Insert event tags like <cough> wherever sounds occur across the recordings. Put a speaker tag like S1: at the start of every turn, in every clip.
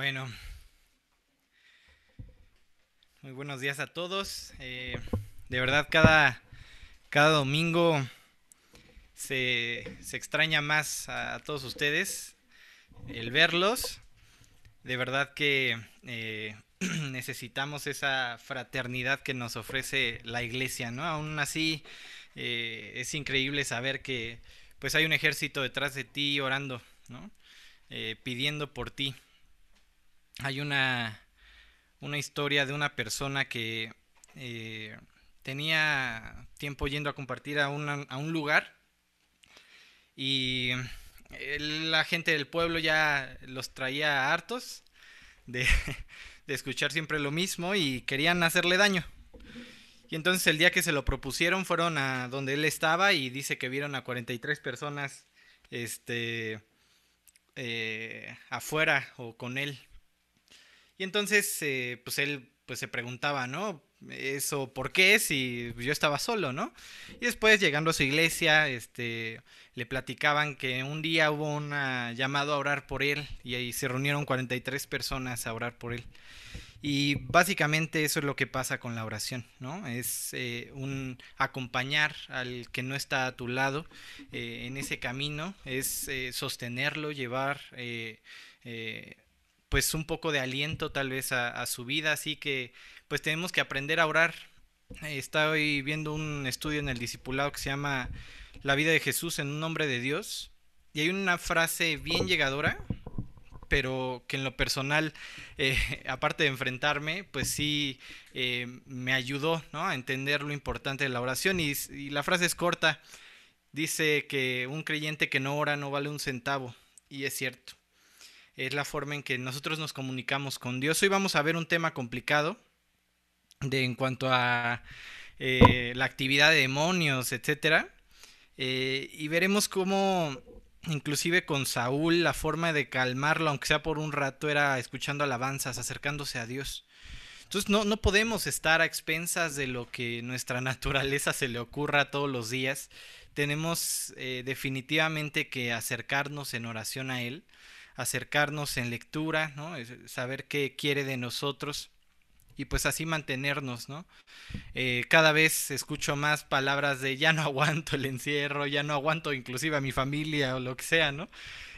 S1: Bueno, muy buenos días a todos. Eh, de verdad, cada, cada domingo se, se, extraña más a, todos ustedes el verlos. De verdad que eh, <clears throat> necesitamos esa fraternidad que nos ofrece la iglesia, ¿no? Aún así, eh, es increíble saber que pues hay un ejército detrás de ti orando, ¿no? pidiendo por ti hay una, una historia de una persona que eh, tenía tiempo yendo a compartir a, a un lugar y la gente del pueblo ya los traía hartos de, <laughs> de, escuchar siempre lo mismo y querían hacerle daño. Y entonces el día que se lo propusieron fueron a donde él estaba y dice que vieron a 43 personas este, eh, afuera o con él y entonces, eh, pues él pues se preguntaba, ¿no? Eso, ¿por qué? Si yo estaba solo, ¿no? Y después, llegando a su iglesia, este, le platicaban que un día hubo un llamado a orar por él y ahí se reunieron 43 personas a orar por él. Y básicamente eso es lo que pasa con la oración, ¿no? Es eh, un acompañar al que no está a tu lado eh, en ese camino, es sostenerlo, llevar pues un poco de aliento tal vez a, su vida, así que pues tenemos que aprender a orar. Estoy viendo un estudio en el discipulado que se llama La vida de Jesús en un nombre de Dios y hay una frase bien llegadora, pero que en lo personal, eh, <laughs> aparte de enfrentarme, pues sí eh, me ayudó a entender lo importante de la oración y la frase es corta, dice que un creyente que no ora no vale un centavo y es cierto es la forma en que nosotros nos comunicamos con Dios. Hoy vamos a ver un tema complicado de, en cuanto a eh, la actividad de demonios, etc. Eh, y veremos cómo, inclusive con Saúl, la forma de calmarlo, aunque sea por un rato, era escuchando alabanzas, acercándose a Dios. Entonces no, no podemos estar a expensas de lo que nuestra <laughs> naturaleza se le ocurra todos los días. Tenemos eh, definitivamente que acercarnos en oración a Él acercarnos en lectura, ¿no? saber qué quiere de nosotros y pues así mantenernos, ¿no? Eh, cada vez escucho más palabras de ya no aguanto el encierro, ya no aguanto inclusive a mi familia o lo que sea, ¿no?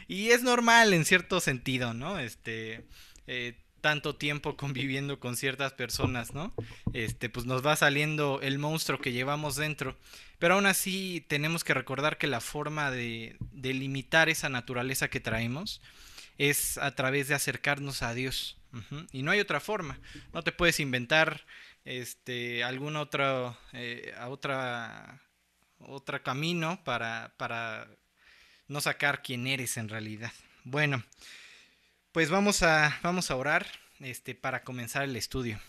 S1: Y es normal en cierto sentido, ¿no? Este, eh, tanto tiempo conviviendo con ciertas personas, ¿no? Este, pues nos va saliendo el monstruo que llevamos dentro. Pero aún así tenemos que recordar que la forma de, de limitar esa naturaleza que traemos es a través de acercarnos a Dios. Y no hay otra forma. No te puedes inventar este, algún otro, eh, otra, camino para, para no sacar quién eres en realidad. Bueno, pues vamos a, vamos a orar este, para comenzar el estudio.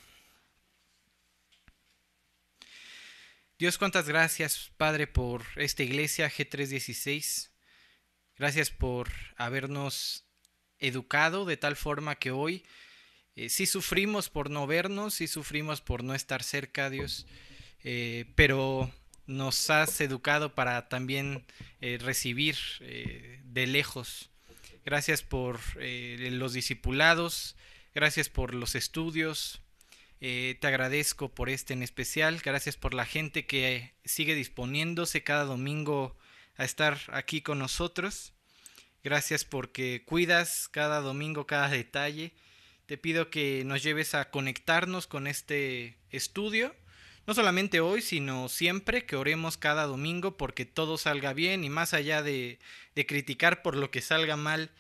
S1: Dios, cuántas gracias, Padre, por esta iglesia G316. Gracias por habernos educado de tal forma que hoy eh, sí sufrimos por no vernos, sí sufrimos por no estar cerca, Dios, eh, pero nos has educado para también eh, recibir de lejos. Gracias por los discipulados, gracias por los estudios, te agradezco por este en especial, gracias por la gente que sigue disponiéndose cada domingo a estar aquí con nosotros. Gracias porque cuidas cada domingo, cada detalle. Te pido que nos lleves a conectarnos con este estudio. No solamente hoy, sino siempre, que oremos cada domingo porque todo salga bien y más allá de, de criticar por lo que salga mal,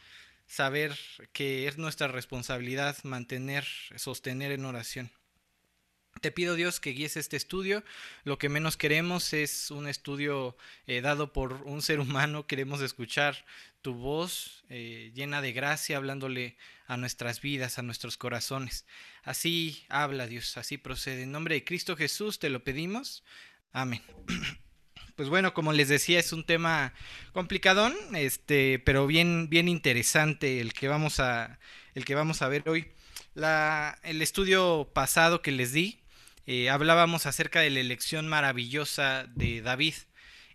S1: saber que es nuestra responsabilidad mantener, sostener en oración. Te pido Dios que guíes este estudio. Lo que menos queremos es un estudio eh, dado por un ser humano. Queremos escuchar tu voz eh, llena de gracia, hablándole a nuestras vidas, a nuestros corazones. Así habla Dios, así procede. En nombre de Cristo Jesús te lo pedimos. Amén. <clears throat> Pues bueno, como les decía, es un tema complicadón, este, pero bien, bien interesante el que vamos a, el que vamos a ver hoy. La, el estudio pasado que les di, eh, hablábamos acerca de la elección maravillosa de David.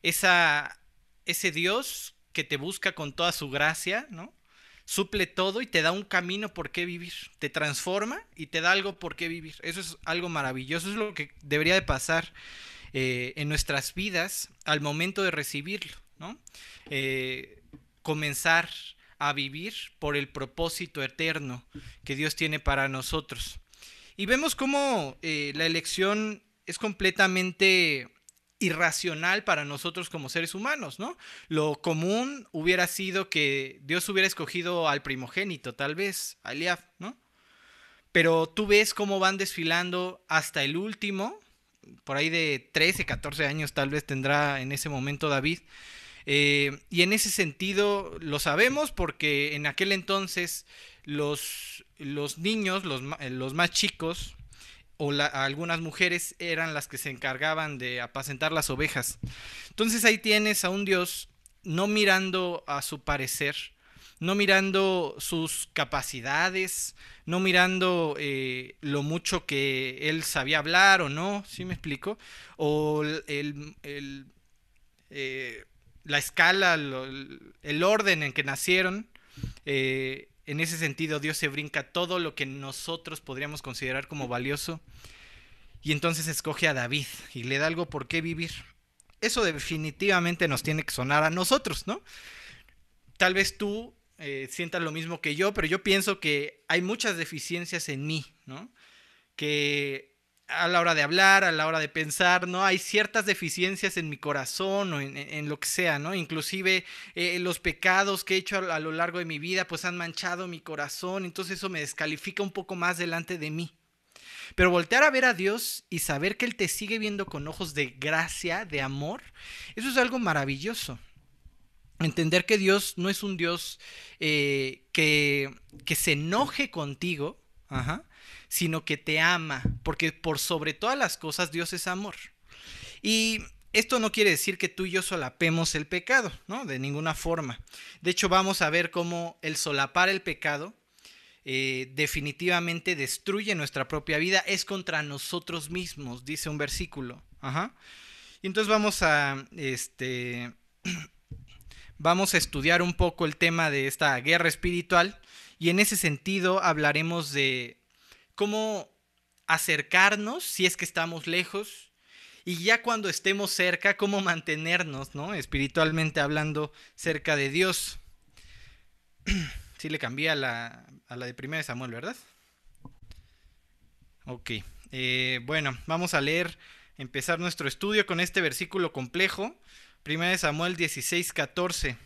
S1: Esa, ese Dios que te busca con toda su gracia, ¿no? suple todo y te da un camino por qué vivir. Te transforma y te da algo por qué vivir. Eso es algo maravilloso, es lo que debería de pasar eh, en nuestras vidas al momento de recibirlo, ¿no? Eh, comenzar a vivir por el propósito eterno que Dios tiene para nosotros. Y vemos cómo eh, la elección es completamente irracional para nosotros como seres humanos, ¿no? Lo común hubiera sido que Dios hubiera escogido al primogénito, tal vez, a ¿no? Pero tú ves cómo van desfilando hasta el último, por ahí de 13, 14 años tal vez tendrá en ese momento David. Eh, y en ese sentido lo sabemos porque en aquel entonces los, los niños, los, los más chicos, o algunas mujeres eran las que se encargaban de apacentar las ovejas. Entonces ahí tienes a un Dios no mirando a su parecer, no mirando sus capacidades, no mirando eh, lo mucho que él sabía hablar o no, ¿sí me explico? O el, eh, la escala, el orden en que nacieron. Eh, en ese sentido, Dios se brinca todo lo que nosotros podríamos considerar como valioso. Y entonces escoge a David y le da algo por qué vivir. Eso definitivamente nos tiene que sonar a nosotros, ¿no? Tal vez tú eh, sientas lo mismo que yo, pero yo pienso que hay muchas deficiencias en mí, ¿no? Que a la hora de hablar, a la hora de pensar, ¿no? Hay ciertas deficiencias en mi corazón o en, lo que sea, ¿no? Inclusive eh, los pecados que he hecho a, lo largo de mi vida, pues han manchado mi corazón, entonces eso me descalifica un poco más delante de mí. Pero voltear a ver a Dios y saber que Él te sigue viendo con ojos de gracia, de amor, eso es algo maravilloso. Entender que Dios no es un Dios eh, que, que se enoje contigo, ajá, sino que te ama, porque por sobre todas las cosas Dios es amor. Y esto no quiere decir que tú y yo solapemos el pecado, ¿no? De ninguna forma. De hecho, vamos a ver cómo el solapar el pecado eh, definitivamente destruye nuestra propia vida, es contra nosotros mismos, dice un versículo. Ajá. Y entonces vamos a, este, <clears throat> vamos a estudiar un poco el tema de esta guerra espiritual y en ese sentido hablaremos de cómo acercarnos si es que estamos lejos y ya cuando estemos cerca, cómo mantenernos, ¿no? Espiritualmente hablando, cerca de Dios. <clears throat> sí le cambié a la, a la de primera de Samuel, ¿verdad? Ok. Eh, bueno, vamos a leer, empezar nuestro estudio con este versículo complejo. Primera de Samuel 16, 14.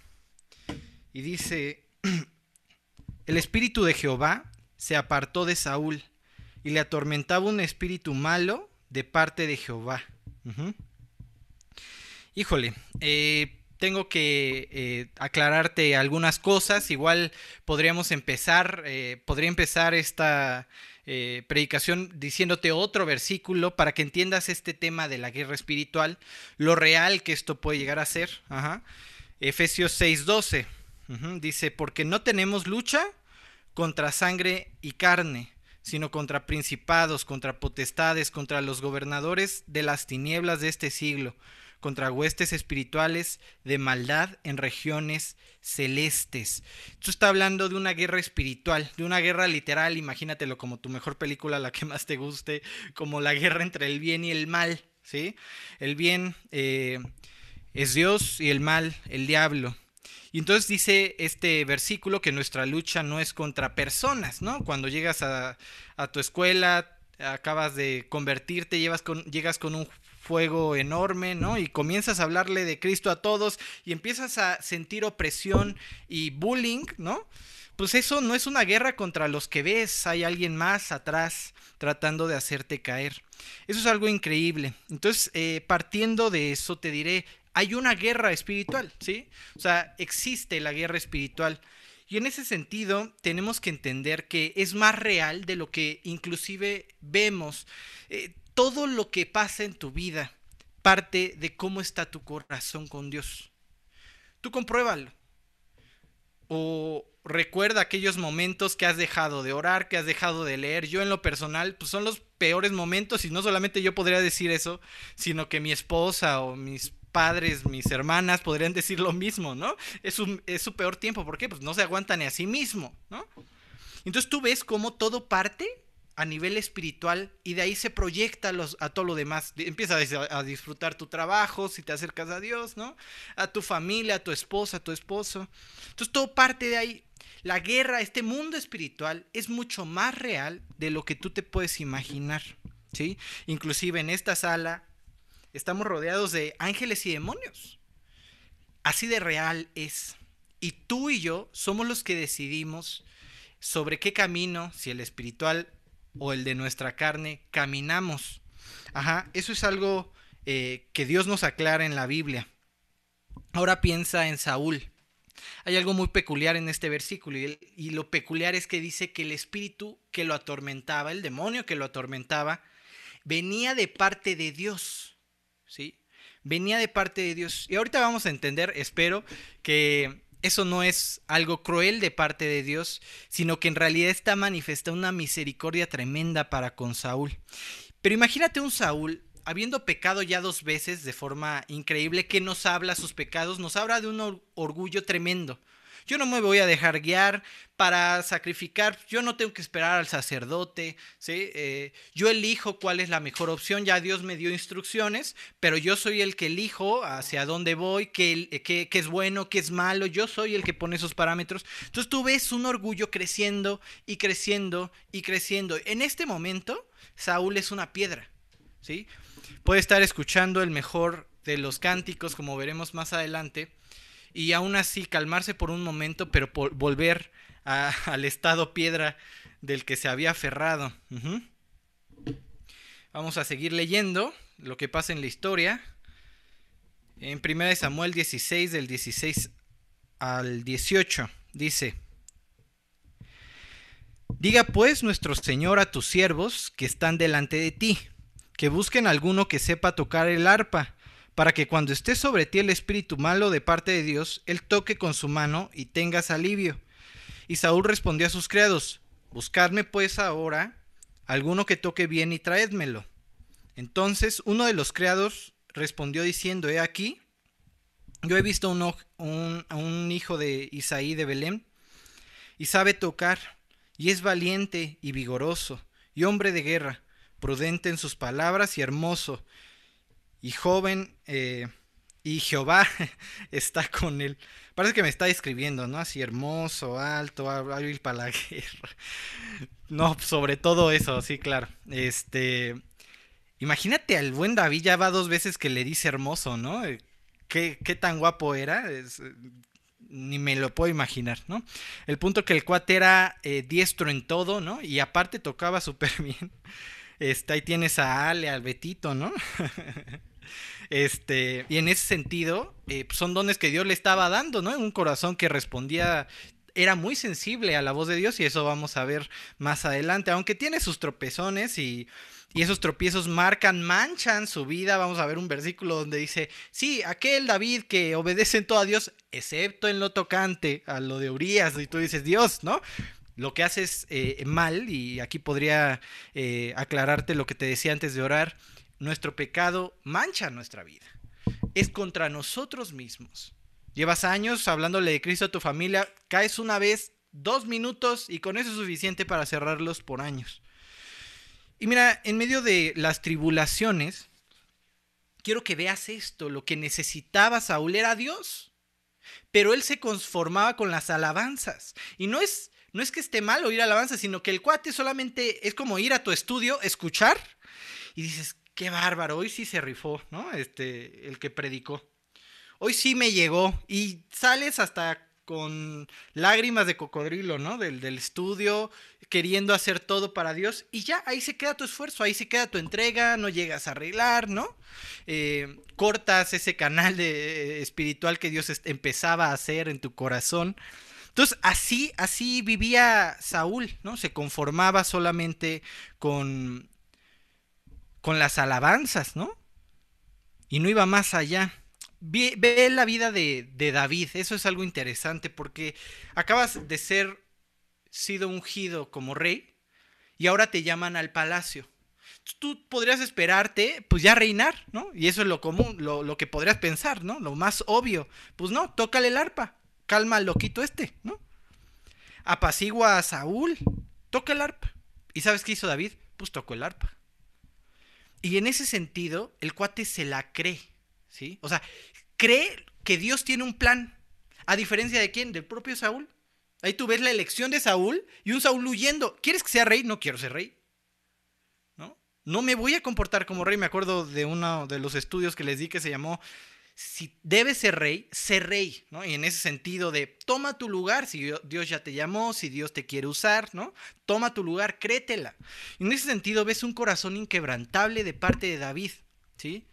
S1: Y dice, <clears throat> el espíritu de Jehová se apartó de Saúl y le atormentaba un espíritu malo de parte de Jehová. Híjole, eh, tengo que eh, aclararte algunas cosas. Igual podríamos empezar, eh, podría empezar esta predicación diciéndote otro versículo para que entiendas este tema de la guerra espiritual, lo real que esto puede llegar a ser. Efesios 6:12 dice, porque no tenemos lucha contra sangre y carne sino contra principados, contra potestades, contra los gobernadores de las tinieblas de este siglo, contra huestes espirituales de maldad en regiones celestes. Esto está hablando de una guerra espiritual, de una guerra literal, imagínatelo como tu mejor película, la que más te guste, como la guerra entre el bien y el mal, ¿sí? El bien eh, es Dios y el mal el diablo. Y entonces dice este versículo que nuestra lucha no es contra personas, ¿no? Cuando llegas a, tu escuela, acabas de convertirte, llevas con, llegas con un fuego enorme, ¿no? Y comienzas a hablarle de Cristo a todos y empiezas a sentir opresión y bullying, ¿no? Pues eso no es una guerra contra los que ves, hay alguien más atrás tratando de hacerte caer. Eso es algo increíble. Entonces, eh, partiendo de eso, te diré, hay una guerra espiritual, ¿sí? O sea, existe la guerra espiritual. Y en ese sentido tenemos que entender que es más real de lo que inclusive vemos. Eh, todo lo que pasa en tu vida parte de cómo está tu corazón con Dios. Tú compruébalo. O recuerda aquellos momentos que has dejado de orar, que has dejado de leer. Yo en lo personal, pues son los peores momentos y no solamente yo podría decir eso, sino que mi esposa o mis padres, mis hermanas podrían decir lo mismo, ¿no? Es, es su peor tiempo, ¿por qué? Pues no se aguanta ni a sí mismo, ¿no? Entonces tú ves cómo todo parte a nivel espiritual y de ahí se proyecta los, a todo lo demás. Empiezas a, a, disfrutar tu trabajo, si te acercas a Dios, ¿no? A tu familia, a tu esposa, a tu esposo. Entonces todo parte de ahí. La guerra, este mundo espiritual es mucho más real de lo que tú te puedes imaginar, ¿sí? Inclusive en esta sala estamos rodeados de ángeles y demonios. Así de real es. Y tú y yo somos los que decidimos sobre qué camino, si el espiritual o el de nuestra carne, caminamos. Ajá, eso es algo eh, que Dios nos aclara en la Biblia. Ahora piensa en Saúl. Hay algo muy peculiar en este versículo y, y, lo peculiar es que dice que el espíritu que lo atormentaba, el demonio que lo atormentaba, venía de parte de Dios. ¿Sí? Venía de parte de Dios. Y ahorita vamos a entender, espero, que eso no es algo cruel de parte de Dios, sino que en realidad está manifestando una misericordia tremenda para con Saúl. Pero imagínate un Saúl habiendo pecado ya dos veces de forma increíble, que nos habla sus pecados, nos habla de un orgullo tremendo. Yo no me voy a dejar guiar para sacrificar, yo no tengo que esperar al sacerdote, ¿sí? Eh, yo elijo cuál es la mejor opción, ya Dios me dio instrucciones, pero yo soy el que elijo hacia dónde voy, qué, qué, qué es bueno, qué es malo, yo soy el que pone esos parámetros. Entonces tú ves un orgullo creciendo y creciendo y creciendo. En este momento, Saúl es una piedra, ¿sí? Puede estar escuchando el mejor de los cánticos, como veremos más adelante, y aún así calmarse por un momento, pero volver a, <laughs> al estado piedra del que se había aferrado. Vamos a seguir leyendo lo que pasa en la historia. En 1 Samuel 16, del 16 al 18, dice, Diga pues nuestro Señor a tus siervos que están delante de ti, que busquen alguno que sepa tocar el arpa, para que cuando esté sobre ti el espíritu malo de parte de Dios, él toque con su mano y tengas alivio. Y Saúl respondió a sus criados, Buscadme pues ahora alguno que toque bien y traédmelo. Entonces uno de los criados respondió diciendo, He aquí, yo he visto un, un, a un hijo de Isaí de Belén, y sabe tocar, y es valiente y vigoroso, y hombre de guerra, prudente en sus palabras y hermoso, y joven, eh, y Jehová <laughs> está con él. Parece que me está describiendo, ¿no? Así hermoso, alto, hábil para la <laughs> guerra. No, sobre todo eso, sí, claro. Este, imagínate al buen David, ya va dos veces que le dice hermoso, ¿no? ¿Qué, qué tan guapo era? Es, ni me lo puedo imaginar, ¿no? El punto que el cuate era eh, diestro en todo, ¿no? Y aparte tocaba <laughs> súper bien. Este, ahí tienes a Ale, al Betito, ¿no? <laughs> Este, y en ese sentido, eh, son dones que Dios le estaba dando, ¿no? Un corazón que respondía, era muy sensible a la voz de Dios y eso vamos a ver más adelante, aunque tiene sus tropezones y, y esos tropiezos marcan, manchan su vida. Vamos a ver un versículo donde dice, sí, aquel David que obedece en todo a Dios, excepto en lo tocante a lo de Urias, y tú dices, Dios, ¿no? Lo que haces eh, mal, y aquí podría eh, aclararte lo que te decía antes de orar, nuestro pecado mancha nuestra vida. Es contra nosotros mismos. Llevas años hablándole de Cristo a tu familia, caes una vez, dos minutos y con eso es suficiente para cerrarlos por años. Y mira, en medio de las tribulaciones, quiero que veas esto, lo que necesitaba Saúl era Dios, pero él se conformaba con las alabanzas. Y no es, no es que esté mal oír alabanzas, sino que el cuate solamente es como ir a tu estudio, escuchar, y dices, qué bárbaro, hoy sí se rifó, ¿no? Este, el que predicó. Hoy sí me llegó y sales hasta con lágrimas de cocodrilo, ¿no? Del, del, estudio, queriendo hacer todo para Dios y ya, ahí se queda tu esfuerzo, ahí se queda tu entrega, no llegas a arreglar, ¿no? Eh, cortas ese canal de, espiritual que Dios empezaba a hacer en tu corazón. Entonces, así, así vivía Saúl, ¿no? Se conformaba solamente con, con las alabanzas, ¿no? Y no iba más allá. Ve, la vida de, de, David, eso es algo interesante porque acabas de ser sido ungido como rey y ahora te llaman al palacio. tú podrías esperarte, pues ya reinar, ¿no? Y eso es lo común, lo, lo que podrías pensar, ¿no? Lo más obvio. Pues no, tócale el arpa, calma al loquito este, ¿no? Apacigua a Saúl, toca el arpa. ¿Y sabes qué hizo David? Pues tocó el arpa. Y en ese sentido, el cuate se la cree, ¿sí? O sea, cree que Dios tiene un plan. A diferencia de quién? Del propio Saúl. Ahí tú ves la elección de Saúl y un Saúl huyendo. ¿Quieres que sea rey? No quiero ser rey. ¿No? No me voy a comportar como rey. Me acuerdo de uno de los estudios que les di que se llamó si debes ser rey, sé rey, ¿no? Y en ese sentido de toma tu lugar, si Dios ya te llamó, si Dios te quiere usar, ¿no? Toma tu lugar, créetela. Y en ese sentido ves un corazón inquebrantable de parte de David, ¿sí?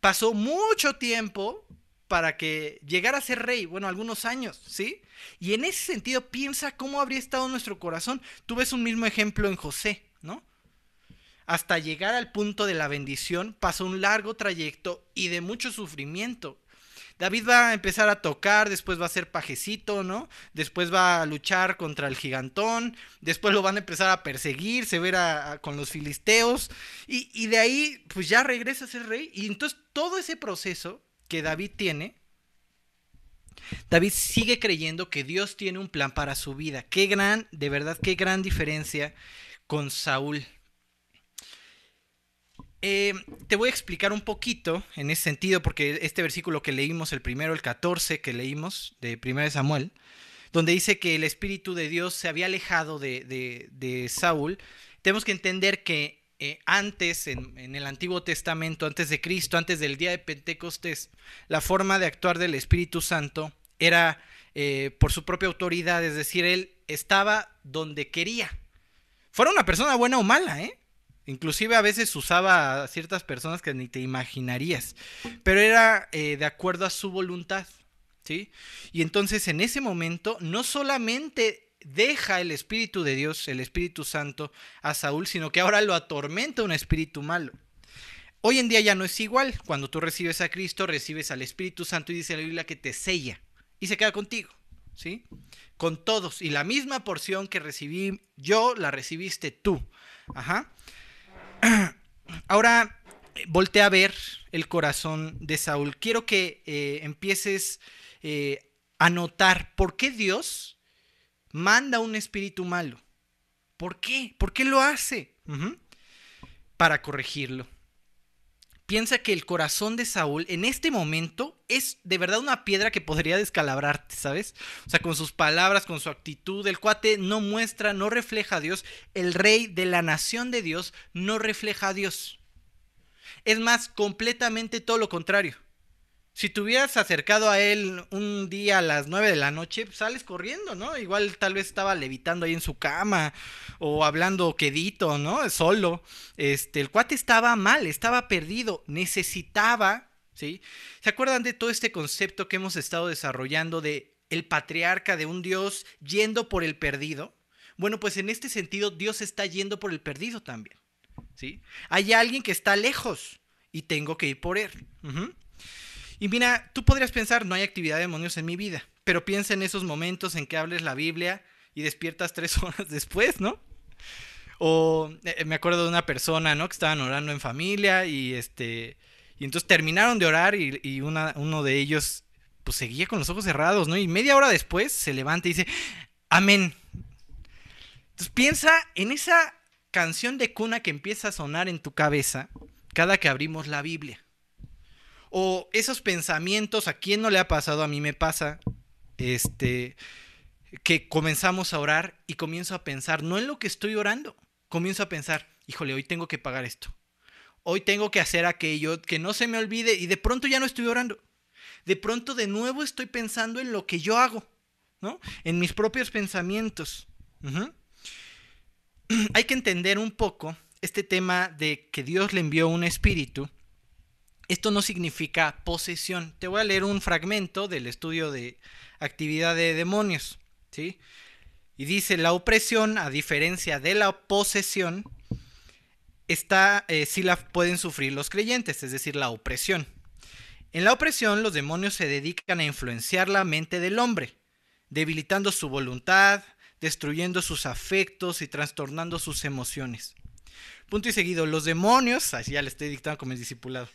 S1: Pasó mucho tiempo para que llegara a ser rey, bueno, algunos años, ¿sí? Y en ese sentido piensa cómo habría estado nuestro corazón. Tú ves un mismo ejemplo en José, ¿no? Hasta llegar al punto de la bendición pasó un largo trayecto y de mucho sufrimiento. David va a empezar a tocar, después va a ser pajecito, ¿no? Después va a luchar contra el gigantón, después lo van a empezar a perseguir, se verá con los filisteos, y, y de ahí pues ya regresa a ser rey. Y entonces todo ese proceso que David tiene, David sigue creyendo que Dios tiene un plan para su vida. Qué gran, de verdad, qué gran diferencia con Saúl. Eh, te voy a explicar un poquito en ese sentido, porque este versículo que leímos, el primero, el 14 que leímos de 1 Samuel, donde dice que el Espíritu de Dios se había alejado de, Saúl, tenemos que entender que eh, antes, en, el Antiguo Testamento, antes de Cristo, antes del día de Pentecostés, la forma de actuar del Espíritu Santo era eh, por su propia autoridad, es decir, él estaba donde quería. Fuera una persona buena o mala, ¿eh? Inclusive a veces usaba a ciertas personas que ni te imaginarías. Pero era eh, de acuerdo a su voluntad. ¿sí? Y entonces en ese momento no solamente deja el Espíritu de Dios, el Espíritu Santo, a Saúl, sino que ahora lo atormenta un espíritu malo. Hoy en día ya no es igual. Cuando tú recibes a Cristo, recibes al Espíritu Santo y dice la Biblia que te sella y se queda contigo. ¿Sí? Con todos. Y la misma porción que recibí yo, la recibiste tú. Ajá. <clears throat> Ahora voltea a ver el corazón de Saúl. Quiero que eh, empieces eh, a notar por qué Dios manda un espíritu malo. ¿Por qué? ¿Por qué lo hace? Para corregirlo. Piensa que el corazón de Saúl en este momento es de verdad una piedra que podría descalabrarte, ¿sabes? O sea, con sus palabras, con su actitud, el cuate no muestra, no refleja a Dios. El rey de la nación de Dios no refleja a Dios. Es más, completamente todo lo contrario. Si te hubieras acercado a él un día a las 9 de la noche, pues, sales corriendo, ¿no? Igual tal vez estaba levitando ahí en su cama o hablando quedito, ¿no? Solo. Este, el cuate estaba mal, estaba perdido, necesitaba, ¿sí? ¿Se acuerdan de todo este concepto que hemos estado desarrollando de el patriarca de un Dios yendo por el perdido? Bueno, pues en este sentido Dios está yendo por el perdido también, ¿sí? Hay alguien que está lejos y tengo que ir por él. Y mira, tú podrías pensar, no hay actividad de demonios en mi vida, pero piensa en esos momentos en que hables la Biblia y despiertas tres <laughs> horas después, ¿no? O eh, me acuerdo de una persona, ¿no? Que estaban orando en familia y este... Y entonces terminaron de orar y, uno de ellos pues seguía con los ojos cerrados, ¿no? Y media hora después se levanta y dice, amén. Entonces piensa en esa canción de cuna que empieza a sonar en tu cabeza cada que abrimos la Biblia. O esos pensamientos, ¿a quién no le ha pasado? A mí me pasa, este, que comenzamos a orar y comienzo a pensar, no en lo que estoy orando, comienzo a pensar, híjole, hoy tengo que pagar esto. Hoy tengo que hacer aquello, que no se me olvide y de pronto ya no estoy orando. De pronto de nuevo estoy pensando en lo que yo hago, ¿no? En mis propios pensamientos. <clears throat> Hay que entender un poco este tema de que Dios le envió un espíritu esto no significa posesión. Te voy a leer un fragmento del estudio de actividad de demonios. ¿sí? Y dice, la opresión, a diferencia de la posesión, está, eh, sí la pueden sufrir los creyentes, es decir, la opresión. En la opresión, los demonios se dedican a influenciar la mente del hombre, debilitando su voluntad, destruyendo sus afectos y trastornando sus emociones. punto y seguido, los demonios, así ya le estoy dictando como el discipulado.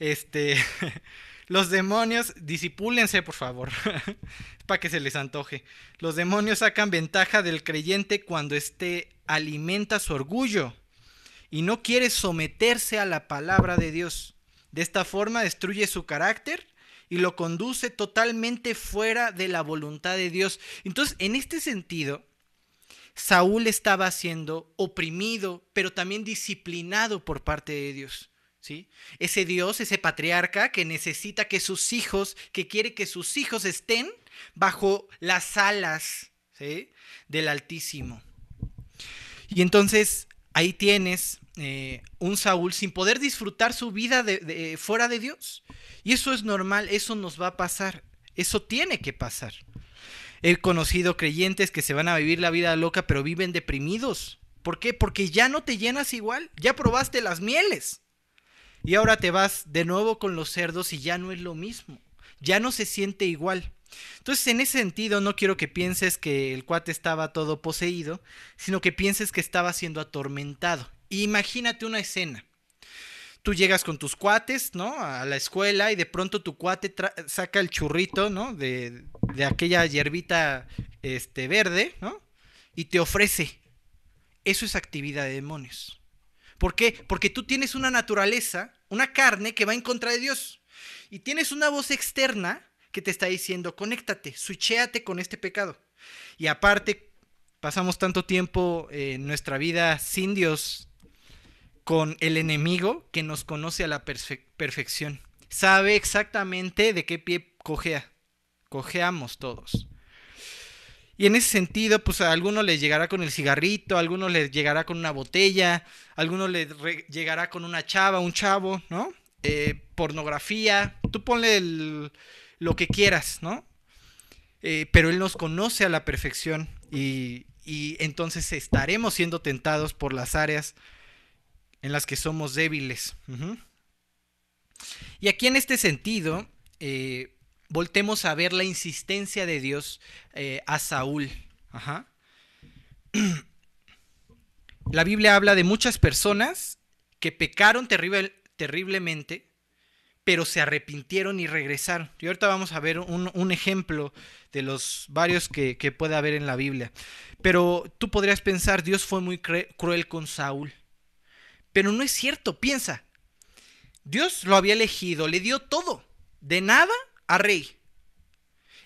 S1: Este, <laughs> los demonios, disipúlense por favor, <laughs> para que se les antoje. Los demonios sacan ventaja del creyente cuando éste alimenta su orgullo y no quiere someterse a la palabra de Dios. De esta forma destruye su carácter y lo conduce totalmente fuera de la voluntad de Dios. Entonces, en este sentido, Saúl estaba siendo oprimido, pero también disciplinado por parte de Dios. ¿Sí? Ese Dios, ese patriarca que necesita que sus hijos, que quiere que sus hijos estén bajo las alas del Altísimo. Y entonces ahí tienes eh, un Saúl sin poder disfrutar su vida de, fuera de Dios. Y eso es normal, eso nos va a pasar, eso tiene que pasar. He conocido creyentes que se van a vivir la vida loca, pero viven deprimidos. ¿Por qué? Porque ya no te llenas igual, ya probaste las mieles. Y ahora te vas de nuevo con los cerdos y ya no es lo mismo, ya no se siente igual. Entonces, en ese sentido, no quiero que pienses que el cuate estaba todo poseído, sino que pienses que estaba siendo atormentado. Imagínate una escena tú llegas con tus cuates, ¿no? A la escuela y de pronto tu cuate saca el churrito, ¿no? De, de aquella hierbita este, verde, ¿no? Y te ofrece. Eso es actividad de demonios. ¿Por qué? Porque tú tienes una naturaleza, una carne que va en contra de Dios. Y tienes una voz externa que te está diciendo, conéctate, switchéate con este pecado. Y aparte, pasamos tanto tiempo en nuestra vida sin Dios, con el enemigo que nos conoce a la perfección. Sabe exactamente de qué pie cojea. Cojeamos todos. Y en ese sentido, pues a algunos les llegará con el cigarrito, a algunos les llegará con una botella, a algunos les llegará con una chava, un chavo, ¿no? Eh, pornografía, tú ponle lo que quieras, ¿no? Eh, pero Él nos conoce a la perfección y, y entonces estaremos siendo tentados por las áreas en las que somos débiles. Y aquí en este sentido, eh, voltemos a ver la insistencia de Dios eh, a Saúl. <clears throat> La Biblia habla de muchas personas que pecaron terriblemente, pero se arrepintieron y regresaron. Y ahorita vamos a ver un, ejemplo de los varios que, que, puede haber en la Biblia. Pero tú podrías pensar, Dios fue muy cruel con Saúl. Pero no es cierto, piensa. Dios lo había elegido, le dio todo, de nada a rey.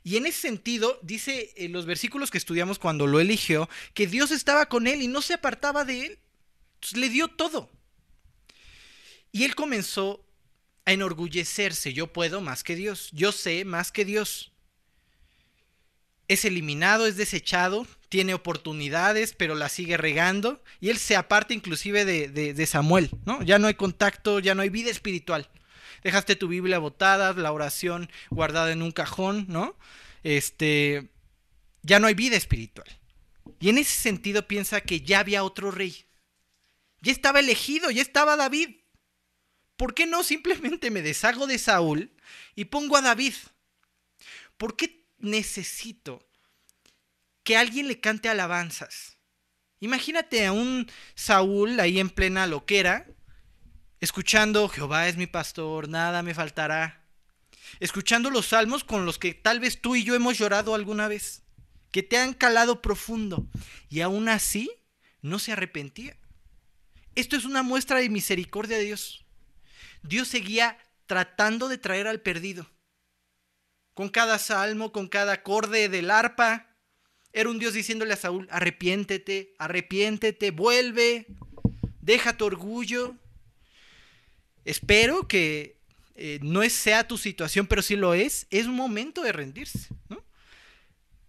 S1: Y en ese sentido, dice en los versículos que estudiamos cuando lo eligió, que Dios estaba con él y no se apartaba de él. Entonces le dio todo. Y él comenzó a enorgullecerse. Yo puedo más que Dios. Yo sé más que Dios. Es eliminado, es desechado, tiene oportunidades, pero la sigue regando. Y él se aparta inclusive de, Samuel, ¿no? Ya no hay contacto, ya no hay vida espiritual. Dejaste tu Biblia botada, la oración guardada en un cajón, ¿no? Este, ya no hay vida espiritual. Y en ese sentido piensa que ya había otro rey. Ya estaba elegido, ya estaba David. ¿Por qué no simplemente me deshago de Saúl y pongo a David? ¿Por qué necesito que alguien le cante alabanzas. Imagínate a un Saúl ahí en plena loquera, escuchando Jehová es mi pastor, nada me faltará. Escuchando los salmos con los que tal vez tú y yo hemos llorado alguna vez, que te han calado profundo, y aún así no se arrepentía. Esto es una muestra de misericordia de Dios. Dios seguía tratando de traer al perdido. Con cada salmo, con cada acorde del arpa, era un Dios diciéndole a Saúl, arrepiéntete, arrepiéntete, vuelve, deja tu orgullo. Espero que eh, no sea tu situación, pero si lo es, es un momento de rendirse.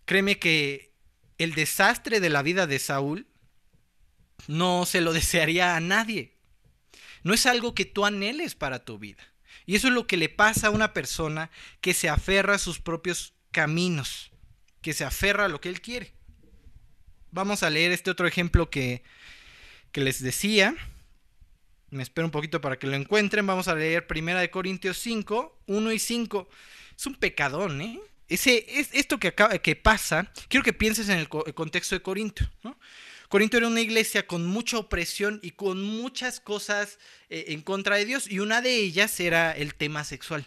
S1: Créeme que el desastre de la vida de Saúl no se lo <laughs> desearía a nadie. No es algo que tú anheles para tu vida. Y eso es lo que le pasa a una persona que se aferra a sus propios caminos que se aferra a lo que él quiere. Vamos a leer este otro ejemplo que, les decía. Me espero un poquito para que lo encuentren. Vamos a leer 1 Corintios 5, 1 y 5. Es un pecadón, ¿eh? Ese, es, esto que, acaba, que pasa, quiero que pienses en el, contexto de Corinto. Corinto era una iglesia con mucha opresión y con muchas cosas eh, en contra de Dios y una de ellas era el tema sexual.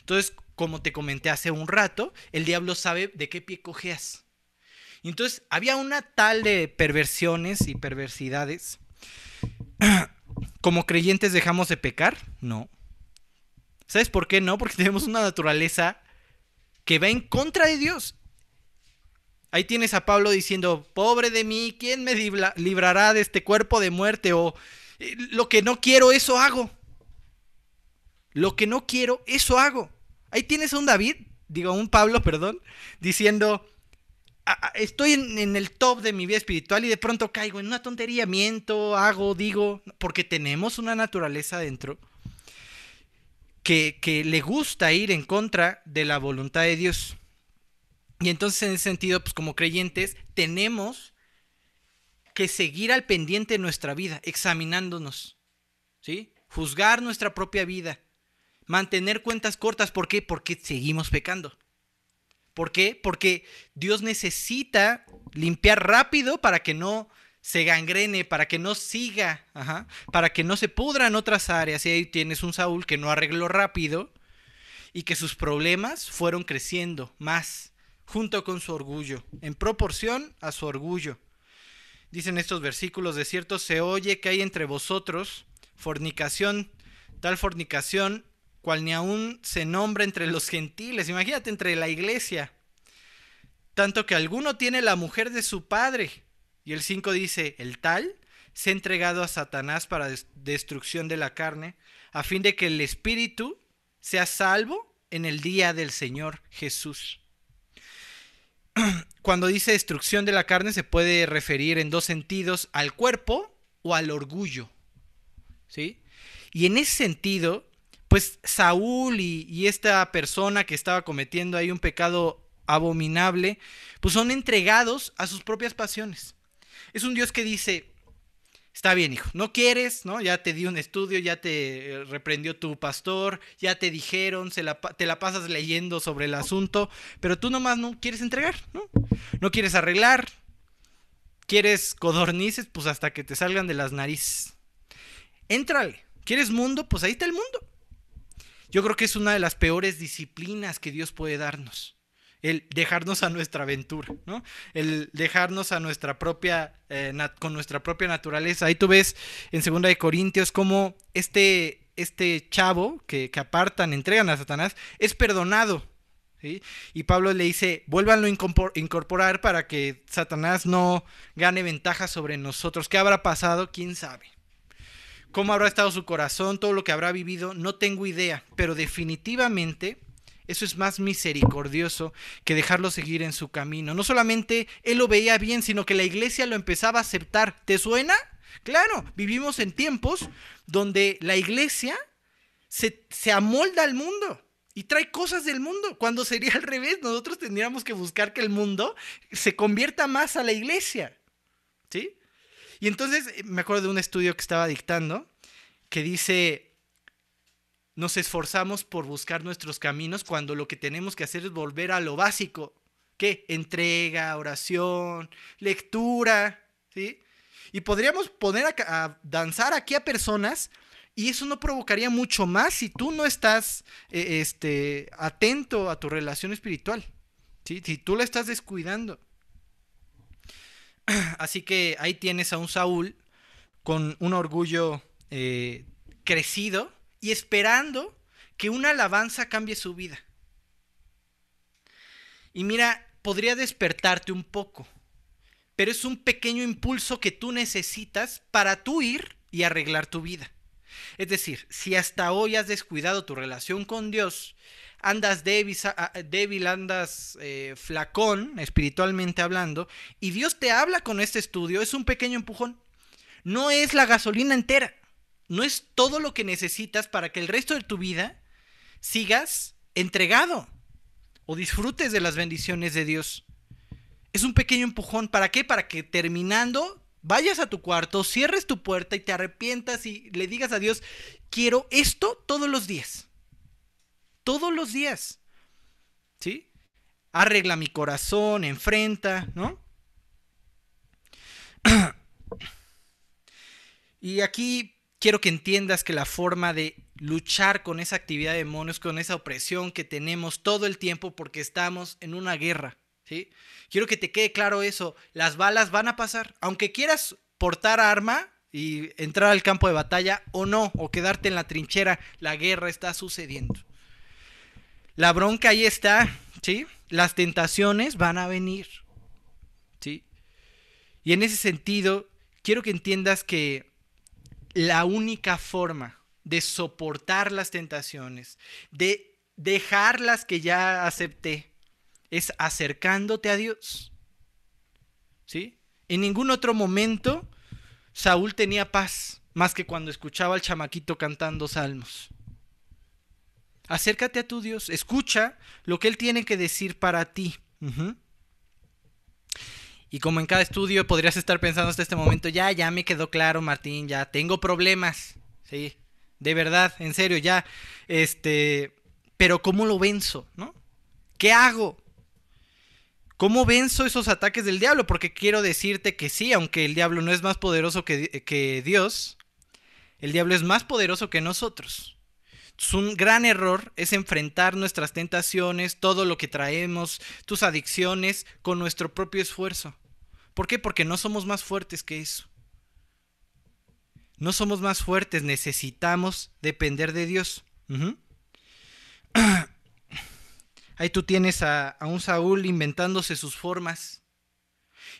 S1: Entonces, como te comenté hace un rato, el diablo sabe de qué pie cojeas. Entonces había una tal de perversiones y perversidades. <clears throat> ¿Como creyentes dejamos de pecar? No. ¿Sabes por qué no? <laughs> Porque tenemos una naturaleza que va en contra de Dios. Ahí tienes a Pablo diciendo, pobre de mí, ¿quién me librará de este cuerpo de muerte? O eh, lo que no quiero, eso hago. Lo que no quiero, eso hago. Ahí tienes a un David, digo, un Pablo, <laughs> perdón, diciendo, estoy en, el top de mi vida espiritual y de pronto caigo en una tontería, miento, hago, digo, porque tenemos una naturaleza dentro que, que le gusta ir en contra de la voluntad de Dios. Y entonces en ese sentido, pues como creyentes, tenemos que seguir al pendiente de nuestra vida, examinándonos, ¿sí? Juzgar nuestra propia vida, mantener cuentas cortas, ¿por qué? Porque seguimos pecando. ¿Por qué? Porque Dios necesita limpiar rápido para que no se gangrene, para que no siga, para que no se pudran otras áreas. Y ahí tienes un Saúl que no arregló rápido y que sus problemas fueron creciendo más junto con su orgullo, en proporción a su orgullo. Dicen estos versículos, de cierto se oye que hay entre vosotros fornicación, tal fornicación cual ni aún se nombra entre los gentiles, imagínate entre la iglesia, tanto que alguno tiene la mujer de su padre. Y el 5 dice, el tal se ha entregado a Satanás para destrucción de la carne, a fin de que el espíritu sea salvo en el día del Señor Jesús. <clears throat> Cuando dice destrucción de la carne se puede referir en dos sentidos, al cuerpo o al orgullo. ¿Sí? Y en ese sentido, pues Saúl y, esta persona que estaba cometiendo ahí un pecado abominable, pues son entregados a sus propias pasiones. Es un Dios que dice, está bien hijo, no quieres, ¿no? Ya te di un estudio, ya te eh, reprendió tu pastor, ya te dijeron, se te la pasas leyendo sobre el asunto, pero tú nomás no quieres entregar, ¿no? No quieres arreglar, quieres codornices, pues hasta que te salgan de las narices. Éntrale, ¿quieres mundo? Pues ahí está el mundo. Yo creo que es una de las peores disciplinas que Dios puede darnos. El dejarnos a nuestra aventura, ¿no? El dejarnos a nuestra propia, eh, con nuestra propia naturaleza. Ahí tú ves en 2 de Corintios cómo este, este chavo que, que apartan, entregan a Satanás, es perdonado. Y Pablo le dice, vuélvanlo a incorporar para que Satanás no gane ventaja sobre nosotros. ¿Qué habrá pasado? ¿Quién sabe? Cómo habrá estado su corazón, todo lo que habrá vivido, no tengo idea, pero definitivamente eso es más misericordioso que dejarlo seguir en su camino. No solamente él lo veía bien, sino que la iglesia lo empezaba a aceptar. ¿Te suena? Claro, vivimos en tiempos donde la iglesia se, se amolda al mundo y trae cosas del mundo, cuando sería al revés, nosotros tendríamos que buscar que el mundo se convierta más a la iglesia. ¿Sí? Y entonces eh, me acuerdo de un estudio que estaba dictando que dice, nos esforzamos por buscar nuestros caminos cuando lo que tenemos que hacer es volver a lo básico. ¿Qué? Entrega, oración, lectura, ¿sí? Y podríamos poner a, danzar aquí a personas y eso no provocaría mucho más si tú no estás eh, este, atento a tu relación espiritual, ¿sí? Si tú la estás descuidando. <clears throat> Así que ahí tienes a un Saúl con un orgullo eh, crecido y esperando que una alabanza cambie su vida. Y mira, podría despertarte un poco, pero es un pequeño impulso que tú necesitas para tú ir y arreglar tu vida. Es decir, si hasta hoy has descuidado tu relación con Dios andas débil, andas eh, flacón, espiritualmente hablando, y Dios te habla con este estudio, es un pequeño empujón. No es la gasolina entera, no es todo lo que necesitas para que el resto de tu vida sigas entregado o disfrutes de las bendiciones de Dios. Es un pequeño empujón, ¿para qué? Para que terminando vayas a tu cuarto, cierres tu puerta y te arrepientas y le digas a Dios, quiero esto todos los días todos los días. ¿Sí? Arregla mi corazón, enfrenta, ¿no? y aquí quiero que entiendas que la forma de luchar con esa actividad de demonios, con esa opresión que tenemos todo el tiempo porque estamos en una guerra, ¿sí? Quiero que te quede claro eso, las balas van a pasar, aunque quieras portar arma y entrar al campo de batalla o no, o quedarte en la trinchera, la guerra está sucediendo. La bronca ahí está, ¿sí? Las tentaciones van a venir, ¿sí? Y en ese sentido, quiero que entiendas que la única forma de soportar las tentaciones, de dejar las que ya acepté, es acercándote a Dios. ¿Sí? En ningún otro momento Saúl tenía paz, más que cuando escuchaba al chamaquito cantando salmos. Acércate a tu Dios, escucha lo que Él tiene que decir para ti. Y como en cada estudio podrías estar pensando hasta este momento, ya, ya me quedó claro, Martín, ya tengo problemas. Sí, de verdad, en serio, ya. Este, pero ¿cómo lo venzo? ¿No? ¿Qué hago? ¿Cómo venzo esos ataques del diablo? Porque quiero decirte que sí, aunque el diablo no es más poderoso que, que Dios, el diablo es más poderoso que nosotros. Un gran error es enfrentar nuestras tentaciones, todo lo que traemos, tus adicciones, con nuestro propio esfuerzo. ¿Por qué? Porque no somos más fuertes que eso. No somos más fuertes, necesitamos depender de Dios. <clears throat> Ahí tú tienes a, un Saúl inventándose sus formas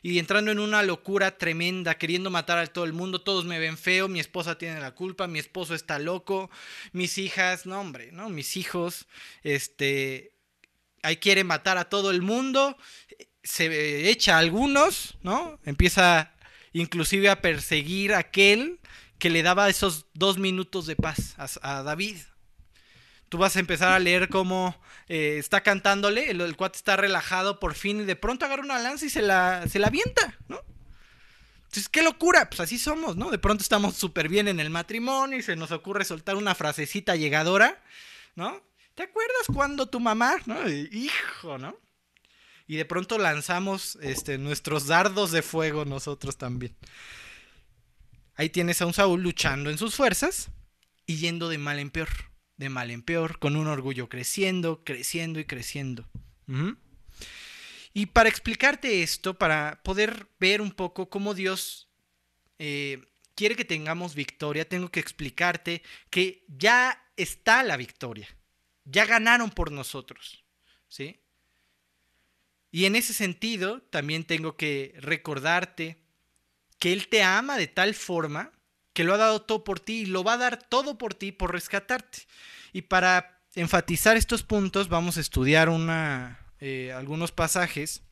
S1: y entrando en una locura tremenda, queriendo matar a todo el mundo. Todos me ven feo, mi esposa tiene la culpa, mi esposo está loco, mis hijas, no hombre, ¿no? Mis hijos, este, ahí quiere matar a todo el mundo, se echa a algunos, ¿no? Empieza inclusive a perseguir a aquel que le daba esos dos minutos de paz a David tú vas a empezar a leer cómo eh, está cantándole, el, cuate está relajado por fin y de pronto agarra una lanza y se la, se la avienta, ¿no? Entonces, qué locura, pues así somos, ¿no? De pronto estamos súper bien en el matrimonio y se nos ocurre soltar una frasecita llegadora, ¿no? ¿Te acuerdas cuando tu mamá, ¿no? Hijo, ¿no? Y de pronto lanzamos este, nuestros dardos de fuego nosotros también. Ahí tienes a un Saúl luchando en sus fuerzas y yendo de mal en peor de mal en peor, con un orgullo creciendo, creciendo y creciendo. Y para explicarte esto, para poder ver un poco cómo Dios eh, quiere que tengamos victoria, tengo que explicarte que ya está la victoria. Ya ganaron por nosotros. ¿Sí? Y en ese sentido, también tengo que recordarte que Él te ama de tal forma que lo ha dado todo por ti y lo va a dar todo por ti por rescatarte. Y para enfatizar estos puntos vamos a estudiar una, eh, algunos pasajes.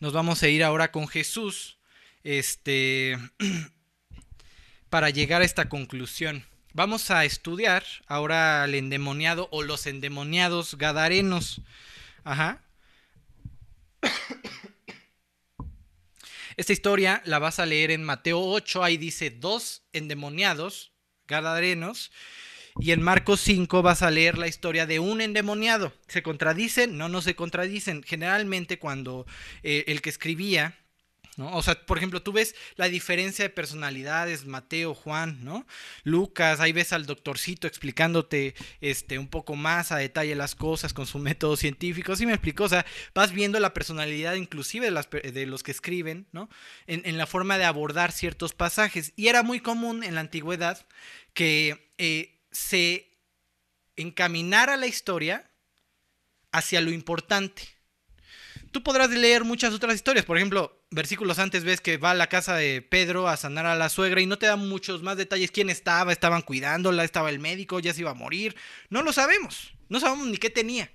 S1: Nos vamos a ir ahora con Jesús este, <clears throat> para llegar a esta conclusión. Vamos a estudiar ahora al endemoniado o los endemoniados gadarenos. Ajá. Esta historia la vas a leer en Mateo 8, ahí dice dos endemoniados, gadarenos, y en Marcos 5 vas a leer la historia de un endemoniado. ¿Se contradicen? No, no se contradicen. Generalmente cuando eh, el que escribía o sea, por ejemplo, tú ves la diferencia de personalidades, Mateo, Juan, ¿no? Lucas, ahí ves al doctorcito explicándote este, un poco más a detalle las cosas con su <laughs> método científico, ¿sí me explico? O sea, vas viendo la personalidad inclusive de los que escriben, ¿no? En, la forma de abordar ciertos pasajes. Y era muy común en la antigüedad que eh, se encaminara la historia hacia lo importante. Tú podrás leer muchas otras historias, por ejemplo, versículos antes ves que va a la casa de Pedro a sanar a la suegra y no te da muchos más detalles. ¿Quién estaba? ¿Estaban cuidándola? ¿Estaba el médico? ¿Ya se iba a morir? No lo sabemos. No sabemos ni qué tenía.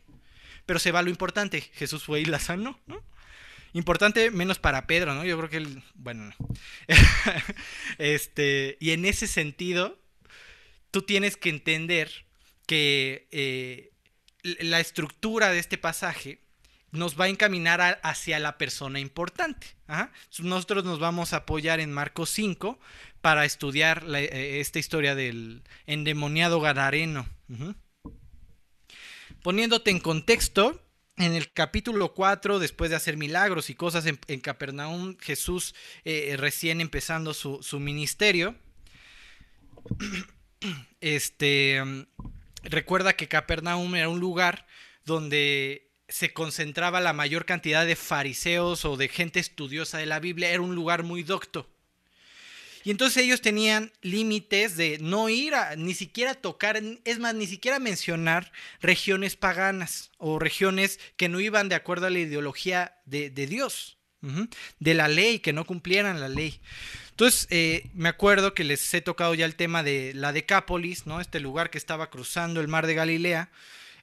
S1: Pero se va lo importante. Jesús fue y la sanó, ¿no? Importante menos para Pedro, ¿no? Yo creo que él, bueno, <laughs> este, y en ese sentido, tú tienes que entender que eh, la estructura de este pasaje nos va a encaminar hacia la persona importante. Nosotros nos vamos a apoyar en Marcos 5 para estudiar eh, esta historia del endemoniado gadareno. Poniéndote en contexto, en el capítulo 4, después de hacer milagros y cosas en, Capernaum, Jesús eh, recién empezando su, su ministerio, <clears throat> este, recuerda que Capernaum era un lugar donde se concentraba la mayor cantidad de fariseos o de gente estudiosa de la Biblia, era un lugar muy docto. Y entonces ellos tenían límites de no ir a ni siquiera tocar, es más, ni siquiera mencionar regiones paganas o regiones que no iban de acuerdo a la ideología de, Dios, de la ley, que no cumplieran la ley. Entonces, eh, me acuerdo que les he tocado ya el tema de la Decápolis, ¿no? Este lugar que estaba cruzando el mar de Galilea,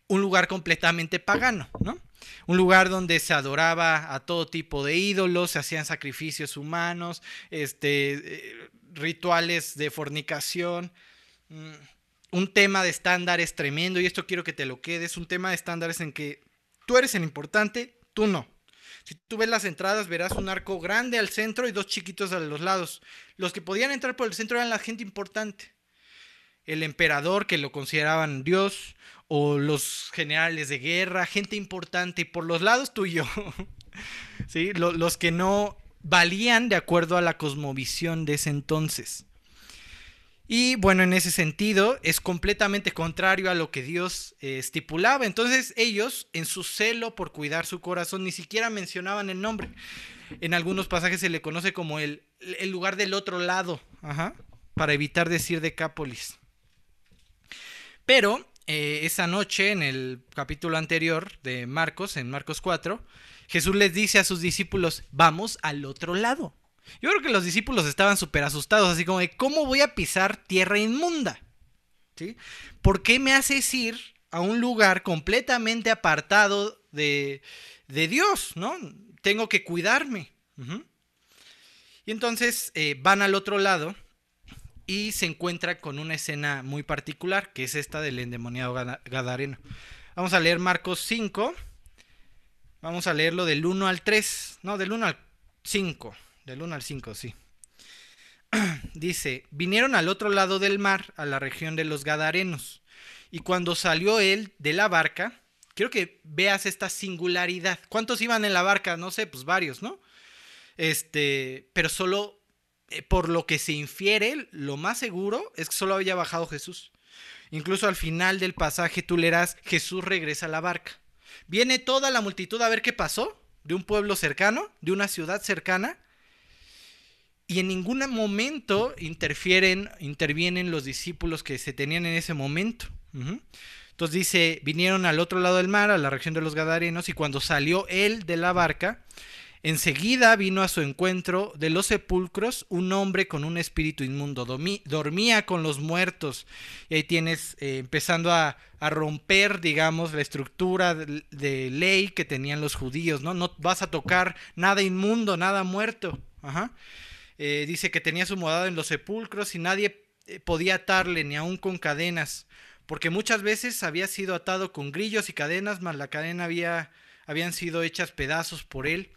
S1: un lugar completamente pagano, ¿no? Un lugar donde se adoraba a todo tipo de ídolos, se hacían sacrificios humanos, este, eh, rituales de fornicación. Mm, un tema de estándares tremendo, y esto quiero que te lo quedes, un tema de estándares en que tú eres el importante, tú no. Si tú ves las entradas, verás un arco grande al centro y dos chiquitos a los lados. Los que podían entrar por el centro eran la gente importante. El emperador, que lo consideraban Dios, o los generales de guerra, gente importante, y por los lados tú y yo, <laughs> ¿sí? los que no valían de acuerdo a la cosmovisión de ese entonces. Y bueno, en ese sentido es completamente contrario a lo que Dios eh, estipulaba. Entonces ellos, en su celo por cuidar su corazón, ni siquiera mencionaban el nombre. En algunos pasajes se le conoce como el, el lugar del otro lado, para evitar decir Decápolis. Pero eh, esa noche, en el capítulo anterior de Marcos, en Marcos 4, Jesús les dice a sus discípulos, vamos al otro lado. Yo creo que los discípulos estaban súper asustados, así como de, ¿cómo voy a pisar tierra inmunda? ¿Sí? ¿Por qué me haces ir a un lugar completamente apartado de, Dios? ¿no? Tengo que cuidarme. Y entonces eh, van al otro lado y se encuentra con una escena muy particular, que es esta del endemoniado Gadareno. Vamos a leer Marcos 5. Vamos a leerlo del 1 al 3. No, del 1 al 5. Del 1 al 5, sí. <clears throat> Dice, vinieron al otro lado del mar, a la región de los Gadarenos. Y cuando salió él de la barca, quiero que veas esta singularidad. ¿Cuántos iban en la barca? No sé, pues varios, ¿no? Este, pero solo eh, por lo que se infiere, lo más seguro es que solo había bajado Jesús. Incluso al final del pasaje tú leerás, Jesús regresa a la barca. Viene toda la multitud a ver qué pasó, de un pueblo cercano, de una ciudad cercana, y en ningún momento interfieren, intervienen los discípulos que se tenían en ese momento. Entonces dice, vinieron al otro lado del mar, a la región de los Gadarenos, y cuando salió él de la barca, Enseguida vino a su encuentro de los sepulcros un hombre con un espíritu inmundo. dormía con los muertos. Y ahí tienes eh, empezando a, romper, digamos, la estructura de, ley que tenían los judíos. ¿no? no vas a tocar nada inmundo, nada muerto. Eh, dice que tenía su morada en los sepulcros y nadie eh, podía atarle, ni aun con cadenas. Porque muchas veces había sido atado con grillos y cadenas, mas la cadena había, habían sido hechas pedazos por él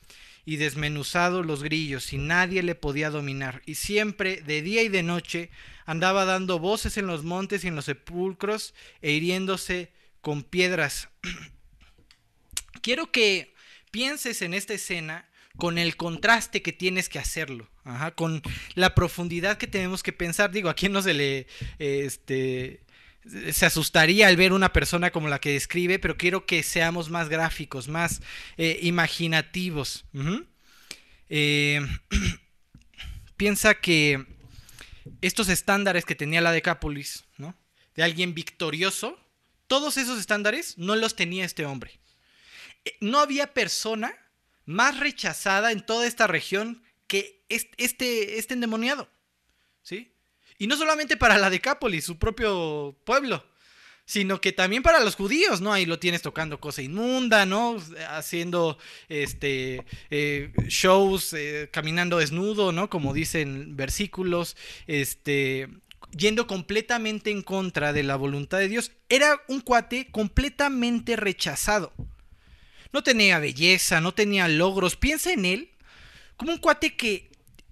S1: y desmenuzado los grillos y nadie le podía dominar. Y siempre, de día y de noche, andaba dando voces en los montes y en los sepulcros e hiriéndose con piedras. <clears throat> Quiero que pienses en esta escena con el contraste que tienes que hacerlo, con la profundidad que tenemos que pensar. Digo, a quién no se le este, se asustaría al ver una persona como la que describe, pero quiero que seamos más gráficos, más eh, imaginativos. Eh, <clears throat> piensa que estos estándares que tenía la Decápolis, ¿no? De alguien victorioso, todos esos estándares no los tenía este hombre. Eh, no había persona más rechazada en toda esta región que este, este endemoniado. ¿Sí? Y no solamente para la Decápolis, su propio pueblo, sino que también para los judíos, ¿no? Ahí lo tienes tocando cosa inmunda, ¿no? Haciendo este eh, shows, eh, caminando desnudo, ¿no? Como dicen versículos, este yendo completamente en contra de la voluntad de Dios. Era un cuate completamente rechazado. No tenía belleza, no tenía logros. Piensa en él como un cuate que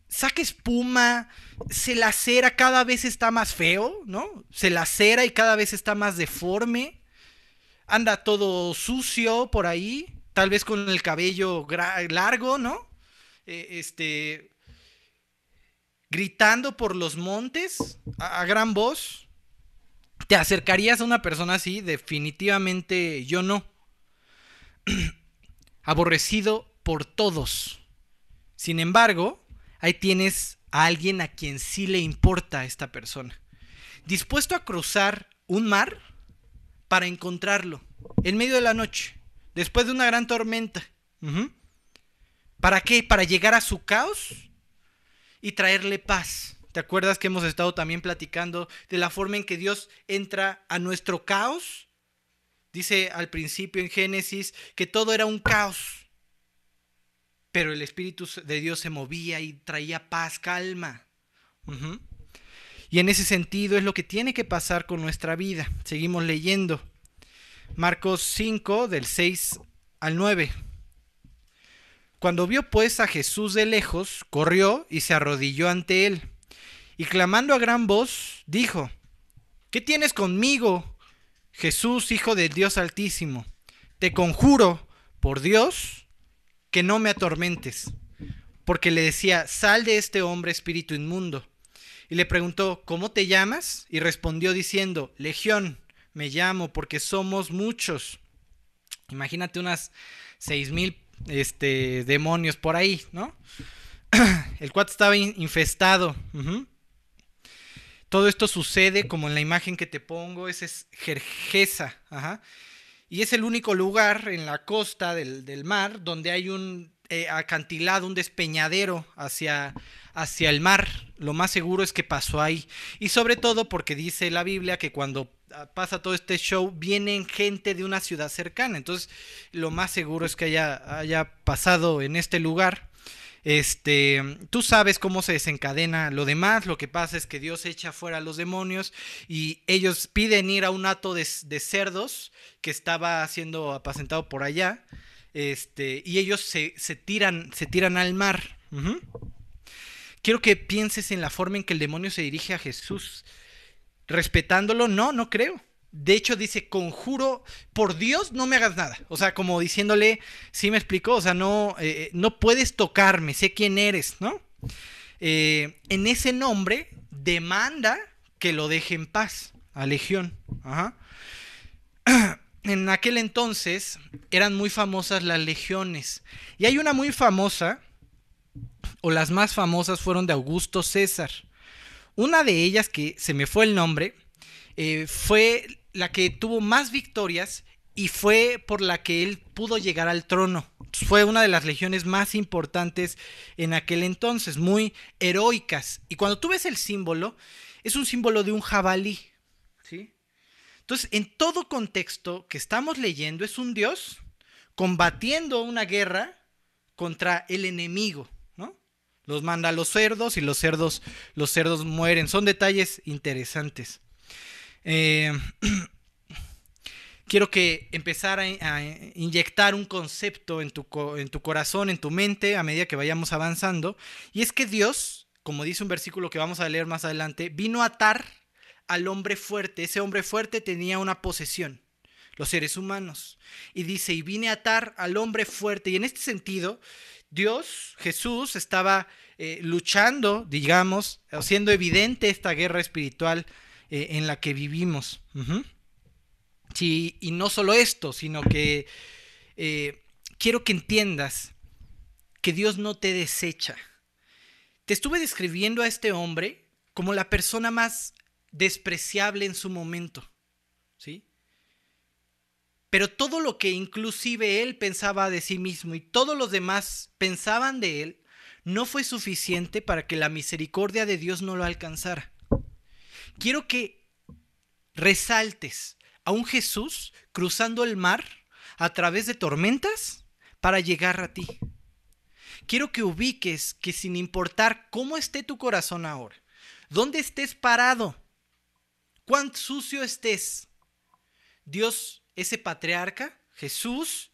S1: saca espuma, se lacera, cada vez está más feo, ¿no? Se lacera y cada vez está más deforme. Anda todo sucio por ahí. tal vez con el cabello largo, ¿no? Eh, este, gritando por los montes a, gran voz. ¿Te acercarías a una persona así? Definitivamente yo no. <clears throat> Aborrecido por todos. Sin embargo, ahí tienes a alguien a quien sí le importa a esta persona. Dispuesto a cruzar un mar para encontrarlo en medio de la noche, después de una gran tormenta. ¿Para qué? Para llegar a su caos y traerle paz. ¿Te acuerdas que hemos estado también platicando de la forma en que Dios entra a nuestro caos? Dice al principio en Génesis que todo era un caos, pero el Espíritu de Dios se movía y traía paz, calma. Y en ese sentido es lo que tiene que pasar con nuestra vida. Seguimos leyendo. Marcos 5 del 6 al 9. Cuando vio pues a Jesús de lejos, corrió y se arrodilló ante él, y clamando a gran voz, dijo, ¿Qué tienes conmigo, Jesús, Hijo del Dios Altísimo? Te conjuro, por Dios, que no me atormentes. Porque le decía, sal de este hombre espíritu inmundo. Y le preguntó, ¿cómo te llamas? Y respondió diciendo, Legión, me llamo porque somos muchos. Imagínate unas seis mil este, demonios por ahí, ¿no? <clears throat> El cuate estaba infestado. Todo esto sucede como en la imagen que te pongo, ese es Jerjesa. Y es el único lugar en la costa del, mar donde hay un eh, acantilado, un despeñadero hacia, hacia el mar. Lo más seguro es que pasó ahí. Y sobre todo porque dice la Biblia que cuando pasa todo este show, vienen gente de una ciudad cercana. Entonces, lo más seguro es que haya, haya pasado en este lugar. Este, tú sabes cómo se desencadena lo demás. Lo que pasa es que Dios echa fuera a los demonios y ellos piden ir a un hato de, cerdos que estaba siendo apacentado por allá. Este, y ellos se, tiran, se tiran al mar. Quiero que pienses en la forma en que el demonio se dirige a Jesús respetándolo, no, no creo. De hecho, dice, conjuro, por Dios no me hagas nada. O sea, como diciéndole, sí me explicó, o sea, no, eh, eh, no puedes tocarme, sé quién eres, ¿no? Eh, en ese nombre demanda que lo deje en paz a Legión. <clears throat> En aquel entonces eran muy famosas las legiones. Y hay una muy famosa, o las más famosas fueron de Augusto César. Una de ellas, que se me fue el nombre, fue la que tuvo más victorias y fue por la que él pudo llegar al trono. Fue una de las legiones más importantes en aquel entonces, muy heroicas. Y cuando tú ves el símbolo, es un símbolo de un jabalí. ¿sí? Entonces, en todo contexto que estamos leyendo, es un dios combatiendo una guerra contra el enemigo los manda a los cerdos y los cerdos, los cerdos mueren. Son detalles interesantes. Eh, <clears throat> quiero que empezar a, inyectar un concepto en tu, en tu corazón, en tu mente, a medida que vayamos avanzando. Y es que Dios, como dice un versículo que vamos a leer más adelante, vino a atar al hombre fuerte. Ese hombre fuerte tenía una posesión, los seres humanos. Y dice, y vine a atar al hombre fuerte. Y en este sentido, Dios, Jesús, estaba eh, luchando, digamos, haciendo evidente esta guerra espiritual eh, en la que vivimos. sí, y no solo esto, sino que eh, quiero que entiendas que Dios no te desecha. Te estuve describiendo a este hombre como la persona más despreciable en su momento. ¿Sí? Pero todo lo que inclusive él pensaba de sí mismo y todos los demás pensaban de él, no fue suficiente para que la misericordia de Dios no lo alcanzara. Quiero que resaltes a un Jesús cruzando el mar a través de tormentas para llegar a ti. Quiero que ubiques que sin importar cómo esté tu corazón ahora, dónde estés parado, cuán sucio estés, Dios ese patriarca, Jesús,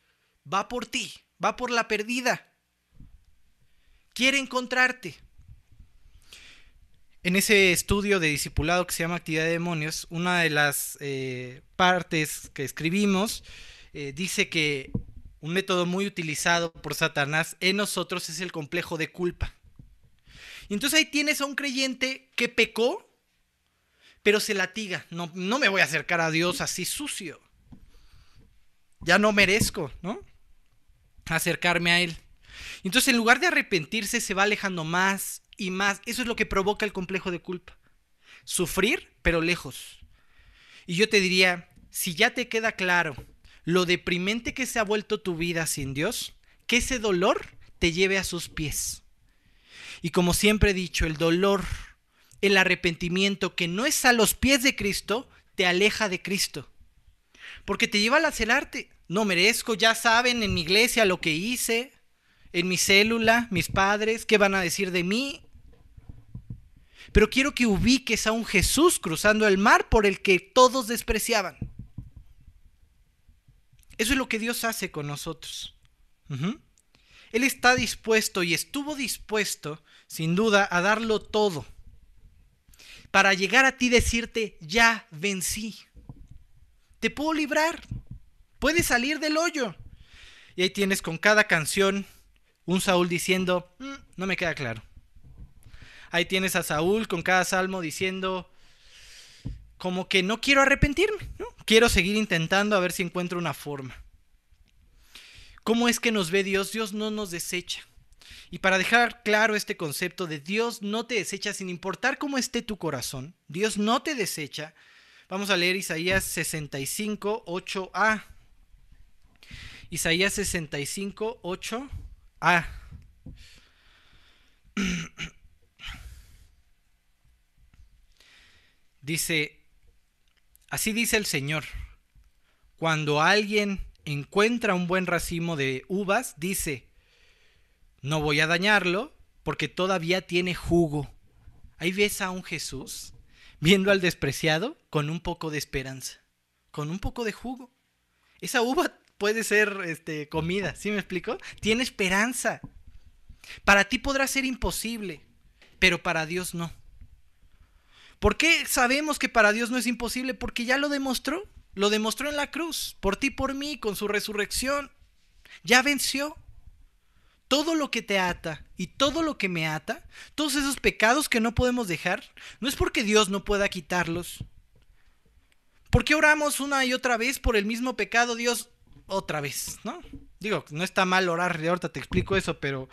S1: va por ti, va por la perdida. Quiere encontrarte. En ese estudio de discipulado que se llama Actividad de Demonios, una de las eh, partes que escribimos eh, dice que un método muy utilizado por Satanás en nosotros es el complejo de culpa. Y entonces ahí tienes a un creyente que pecó, pero se latiga. No, no me voy a acercar a Dios así sucio. Ya no merezco, ¿no? Acercarme a Él. Entonces en lugar de arrepentirse se va alejando más y más. Eso es lo que provoca el complejo de culpa. Sufrir, pero lejos. Y yo te diría, si ya te queda claro lo deprimente que se ha vuelto tu vida sin Dios, que ese dolor te lleve a sus pies. Y como siempre he dicho, el dolor, el arrepentimiento que no es a los pies de Cristo, te aleja de Cristo. Porque te lleva a lacerarte. No merezco, ya saben en mi iglesia lo que hice, en mi célula, mis padres, qué van a decir de mí. Pero quiero que ubiques a un Jesús cruzando el mar por el que todos despreciaban. Eso es lo que Dios hace con nosotros. Él está dispuesto y estuvo dispuesto, sin duda, a darlo todo para llegar a ti y decirte, ya vencí. Te puedo librar. Puedes salir del hoyo. Y ahí tienes con cada canción un Saúl diciendo, mm, no me queda claro. Ahí tienes a Saúl con cada salmo diciendo, como que no quiero arrepentirme, ¿no? quiero seguir intentando a ver si encuentro una forma. ¿Cómo es que nos ve Dios? Dios no nos desecha. Y para dejar claro este concepto de Dios no te desecha sin importar cómo esté tu corazón, Dios no te desecha, vamos a leer Isaías 65, 8a. Isaías 65, 8a. <clears throat> Dice, Así dice el Señor. Cuando alguien encuentra un buen racimo de uvas, dice, no voy a dañarlo porque todavía tiene jugo. Ahí ves a un Jesús viendo al despreciado con un poco de esperanza, con un poco de jugo. Esa uva puede ser este, comida, ¿sí me explico? Tiene esperanza. Para ti podrá ser imposible, pero para Dios no. ¿Por qué sabemos que para Dios no es imposible? Porque ya lo demostró. Lo demostró en la cruz, por ti, por mí, con su resurrección. Ya venció. Todo lo que te ata y todo lo que me ata, todos esos pecados que no podemos dejar, no es porque Dios no pueda quitarlos. ¿Por qué oramos una y otra vez por el mismo pecado, Dios, otra vez? ¿No? Digo, no está mal orar, ahorita te explico eso, pero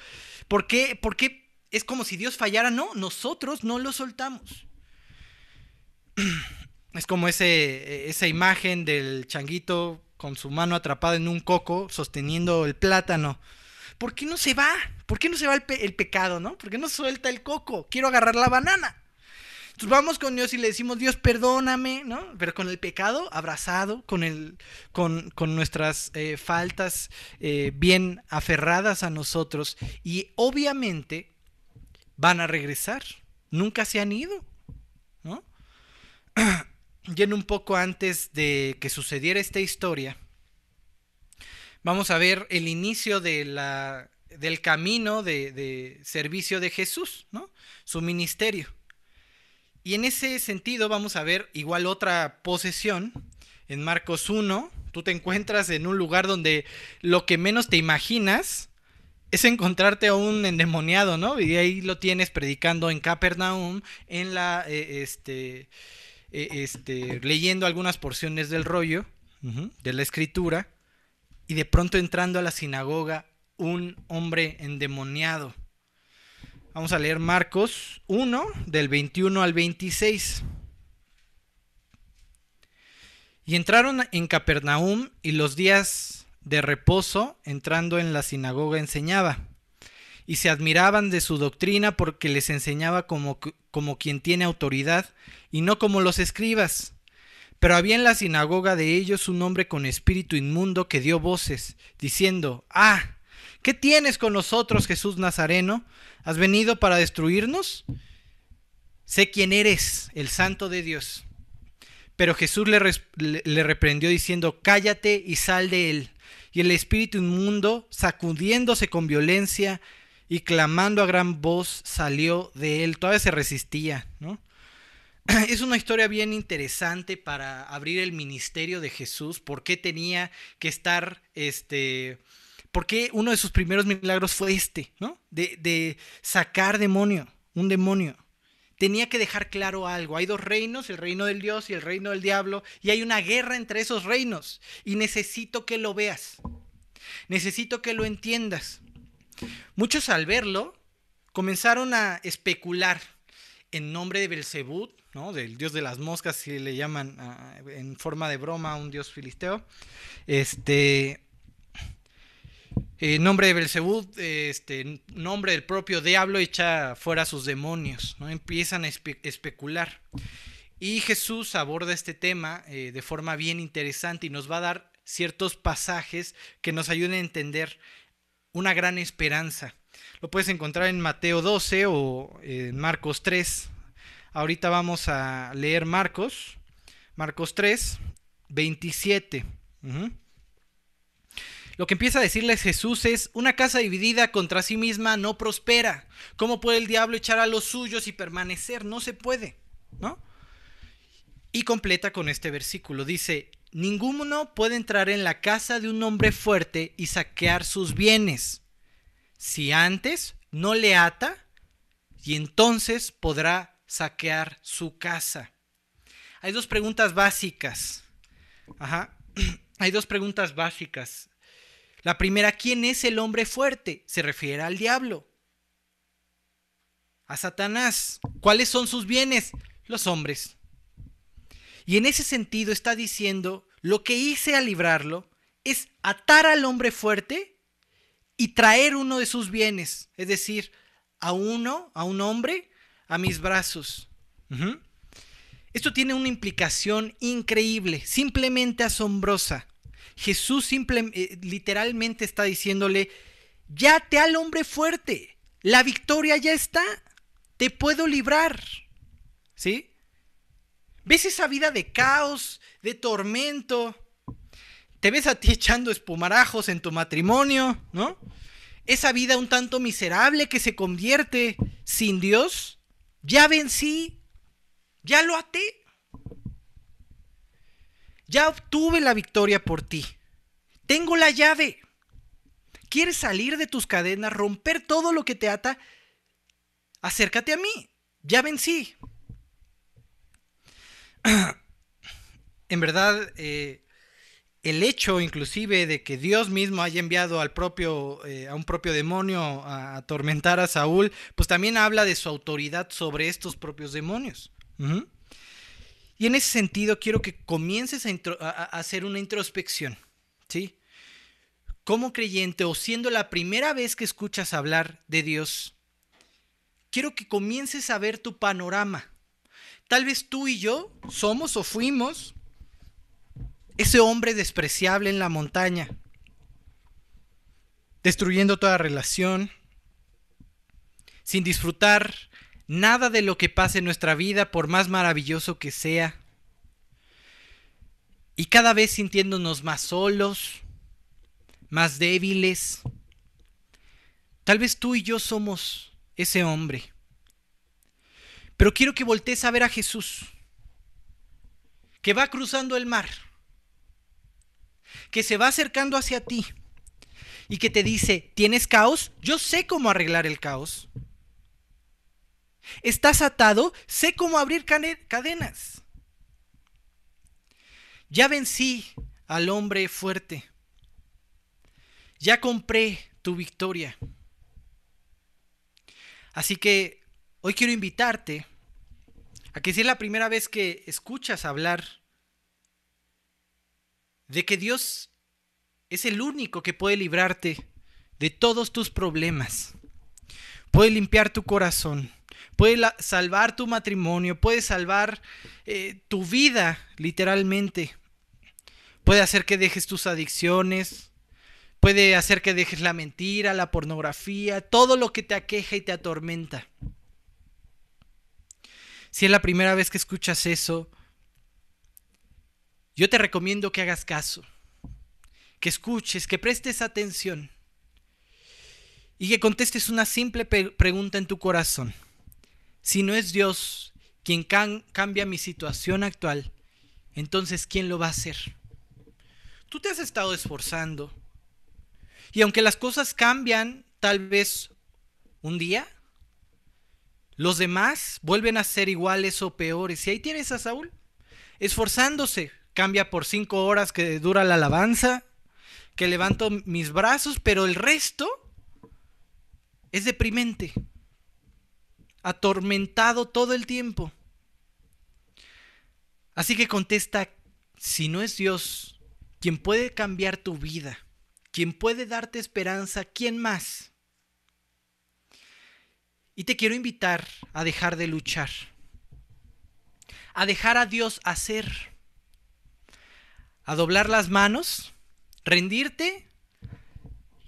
S1: ¿por qué, ¿por qué es como si Dios fallara? No, nosotros no lo soltamos. <clears throat> es como ese, esa imagen del changuito con su mano atrapada en un coco sosteniendo el plátano. ¿Por qué no se va? ¿Por qué no se va el, pecado, no? ¿Por qué no suelta el coco? Quiero agarrar la banana. Entonces vamos con Dios y le decimos, Dios, perdóname, ¿no? Pero con el pecado abrazado, con, el, con, con nuestras eh, faltas eh, bien aferradas a nosotros. Y obviamente van a regresar. Nunca se han ido. <clears throat> yendo un poco antes de que sucediera esta historia, vamos a ver el inicio del camino de, servicio de Jesús, ¿no? su ministerio. Y en ese sentido vamos a ver igual otra posesión en Marcos 1. Tú te encuentras en un lugar donde lo que menos te imaginas es encontrarte a un endemoniado, ¿no? Y ahí lo tienes predicando en Capernaum, en la, eh, este, eh, este, leyendo algunas porciones del rollo, de la escritura, y de pronto entrando a la sinagoga un hombre endemoniado. Vamos a leer Marcos 1, del 21 al 26. Y entraron en Capernaum y los días de reposo, entrando en la sinagoga, enseñaba. Y se admiraban de su doctrina porque les enseñaba como, como quien tiene autoridad y no como los escribas. Pero había en la sinagoga de ellos un hombre con espíritu inmundo que dio voces, diciendo, Ah, ¿qué tienes con nosotros, Jesús Nazareno? ¿Has venido para destruirnos? Sé quién eres, el santo de Dios. Pero Jesús le, le, reprendió diciendo, Cállate y sal de él. Y el espíritu inmundo, sacudiéndose con violencia, y clamando a gran voz salió de él. Todavía se resistía, ¿no? <clears throat> es una historia bien interesante para abrir el ministerio de Jesús, por qué tenía que estar, este, por qué uno de sus primeros milagros fue este, ¿no? De, de sacar demonio, un demonio. Tenía que dejar claro algo. Hay dos reinos, el reino del Dios y el reino del diablo, y hay una guerra entre esos reinos. Y necesito que lo veas. Necesito que lo entiendas. Muchos al verlo comenzaron a especular en nombre de Belzebú, ¿no? del dios de las moscas, si le llaman en forma de broma un dios filisteo. Este, en nombre de Belzebú, este, nombre del propio diablo, echa fuera sus demonios, ¿no? empiezan a especular. Y Jesús aborda este tema eh, de forma bien interesante y nos va a dar ciertos pasajes que nos ayuden a entender una gran esperanza. Lo puedes encontrar en Mateo 12 o en Marcos 3. Ahorita vamos a leer Marcos, Marcos 3, 27. Lo que empieza a decirles Jesús es, una casa dividida contra sí misma no prospera. ¿Cómo puede el diablo echar a los suyos y permanecer? No se puede, ¿no? Y completa con este versículo. Dice, ninguno puede entrar en la casa de un hombre fuerte y saquear sus bienes. Si antes no le ata, y entonces podrá saquear su casa. Hay dos preguntas básicas. Ajá. <clears throat> Hay dos preguntas básicas. La primera, ¿quién es el hombre fuerte? Se refiere al diablo. A Satanás. ¿Cuáles son sus bienes? Los hombres. Y en ese sentido está diciendo, lo que hice al librarlo es atar al hombre fuerte y traer uno de sus bienes, es decir, a uno, a un hombre, a mis brazos. Esto tiene una implicación increíble, simplemente asombrosa. Jesús eh, literalmente está diciéndole, ya te al hombre fuerte, la victoria ya está, te puedo librar. ¿Sí? ¿Ves esa vida de caos, de tormento? ¿Te ves a ti echando espumarajos en tu matrimonio, no? Esa vida un tanto miserable que se convierte sin Dios. Ya vencí, ya lo até. Ya obtuve la victoria por ti. Tengo la llave. ¿Quieres salir de tus cadenas, romper todo lo que te ata? Acércate a mí. Ya vencí. <coughs> en verdad, eh, el hecho inclusive de que Dios mismo haya enviado al propio, eh, a un propio demonio a atormentar a Saúl, pues también habla de su autoridad sobre estos propios demonios. Y en ese sentido quiero que comiences a, hacer una introspección, ¿sí? Como creyente o siendo la primera vez que escuchas hablar de Dios, quiero que comiences a ver tu panorama. Tal vez tú y yo somos o fuimos ese hombre despreciable en la montaña, destruyendo toda relación, sin disfrutar nada de lo que pase en nuestra vida, por más maravilloso que sea, y cada vez sintiéndonos más solos, más débiles. Tal vez tú y yo somos ese hombre. Pero quiero que voltees a ver a Jesús, que va cruzando el mar, que se va acercando hacia ti y que te dice, ¿tienes caos? Yo sé cómo arreglar el caos. ¿Estás atado? Sé cómo abrir cadenas. Ya vencí al hombre fuerte. Ya compré tu victoria. Así que hoy quiero invitarte a que si es la primera vez que escuchas hablar de que Dios es el único que puede librarte de todos tus problemas, puede limpiar tu corazón, puede salvar tu matrimonio, puede salvar eh, tu vida literalmente, puede hacer que dejes tus adicciones, puede hacer que dejes la mentira, la pornografía, todo lo que te aqueja y te atormenta. Si es la primera vez que escuchas eso, yo te recomiendo que hagas caso, que escuches, que prestes atención y que contestes una simple pregunta en tu corazón. Si no es Dios quien cambia mi situación actual, entonces ¿quién lo va a hacer? Tú te has estado esforzando. Y aunque las cosas cambian, tal vez un día, los demás vuelven a ser iguales o peores. Y ahí tienes a Saúl, esforzándose. Cambia por cinco horas que dura la alabanza, que levanto mis brazos, pero el resto es deprimente, atormentado todo el tiempo. Así que contesta, si no es Dios quien puede cambiar tu vida, quien puede darte esperanza, ¿quién más? Y te quiero invitar a dejar de luchar, a dejar a Dios hacer, a doblar las manos, rendirte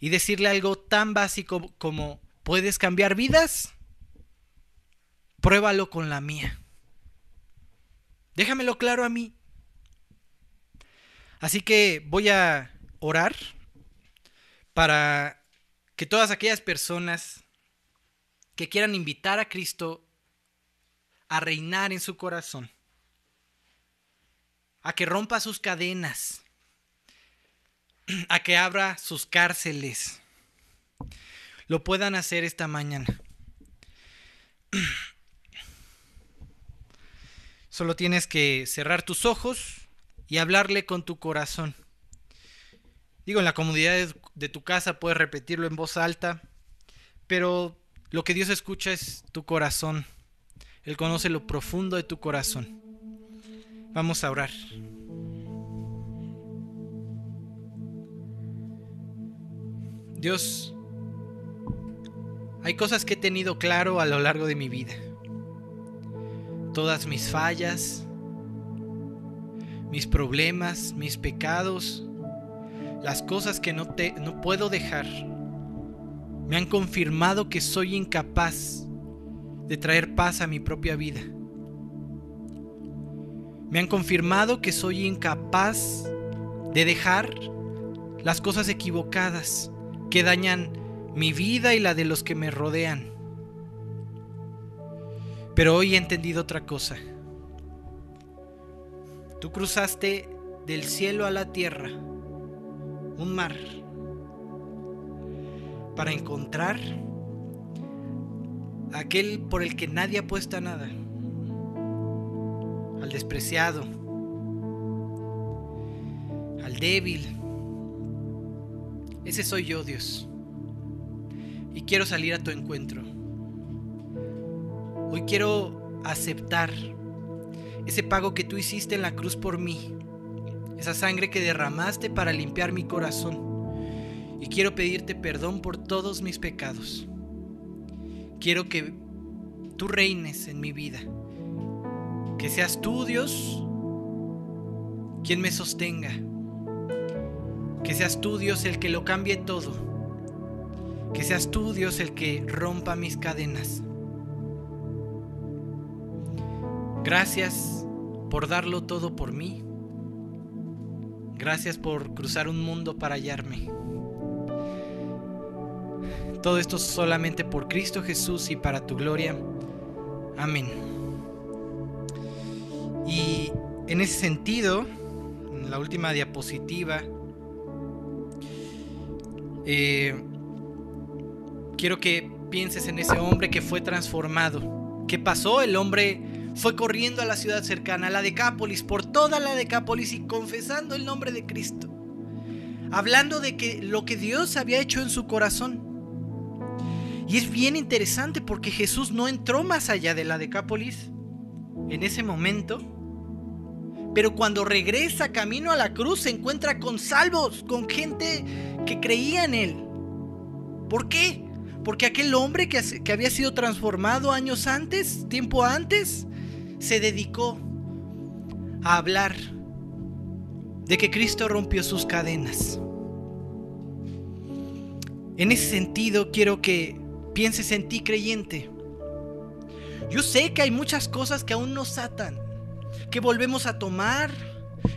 S1: y decirle algo tan básico como, ¿puedes cambiar vidas? Pruébalo con la mía. Déjamelo claro a mí. Así que voy a orar para que todas aquellas personas que quieran invitar a Cristo a reinar en su corazón, a que rompa sus cadenas, <clears throat> a que abra sus cárceles, lo puedan hacer esta mañana. <clears throat> Solo tienes que cerrar tus ojos y hablarle con tu corazón. Digo, en la comodidad de, tu casa puedes repetirlo en voz alta, pero lo que Dios escucha es tu corazón. Él conoce lo profundo de tu corazón. Vamos a orar. Dios, hay cosas que he tenido claro a lo largo de mi vida todas mis fallas, mis problemas, mis pecados, las cosas que no, te, no puedo dejar, me han confirmado que soy incapaz de traer paz a mi propia vida. Me han confirmado que soy incapaz de dejar las cosas equivocadas que dañan mi vida y la de los que me rodean. Pero hoy he entendido otra cosa. Tú cruzaste del cielo a la tierra un mar para encontrar aquel por el que nadie apuesta nada, al despreciado, al débil. Ese soy yo, Dios. Y quiero salir a tu encuentro. Hoy quiero aceptar ese pago que tú hiciste en la cruz por mí, esa sangre que derramaste para limpiar mi corazón. Y quiero pedirte perdón por todos mis pecados. Quiero que tú reines en mi vida. Que seas tú, Dios, quien me sostenga. Que seas tú, Dios, el que lo cambie todo. Que seas tú, Dios, el que rompa mis cadenas. Gracias por darlo todo por mí. Gracias por cruzar un mundo para hallarme. Todo esto solamente por Cristo Jesús y para tu gloria. Amén. Y en ese sentido, en la última diapositiva, eh, quiero que pienses en ese hombre que fue transformado. ¿Qué pasó? El hombre fue corriendo a la ciudad cercana, a la Decápolis, por toda la Decápolis y confesando el nombre de Cristo. Hablando de que lo que Dios había hecho en su corazón. Y es bien interesante porque Jesús no entró más allá de la Decápolis en ese momento. Pero cuando regresa camino a la cruz se encuentra con salvos, con gente que creía en él. ¿Por qué? Porque aquel hombre que, que había sido transformado años antes, tiempo antes, se dedicó a hablar de que Cristo rompió sus cadenas. En ese sentido, quiero que pienses en ti creyente. Yo sé que hay muchas cosas que aún nos atan, que volvemos a tomar,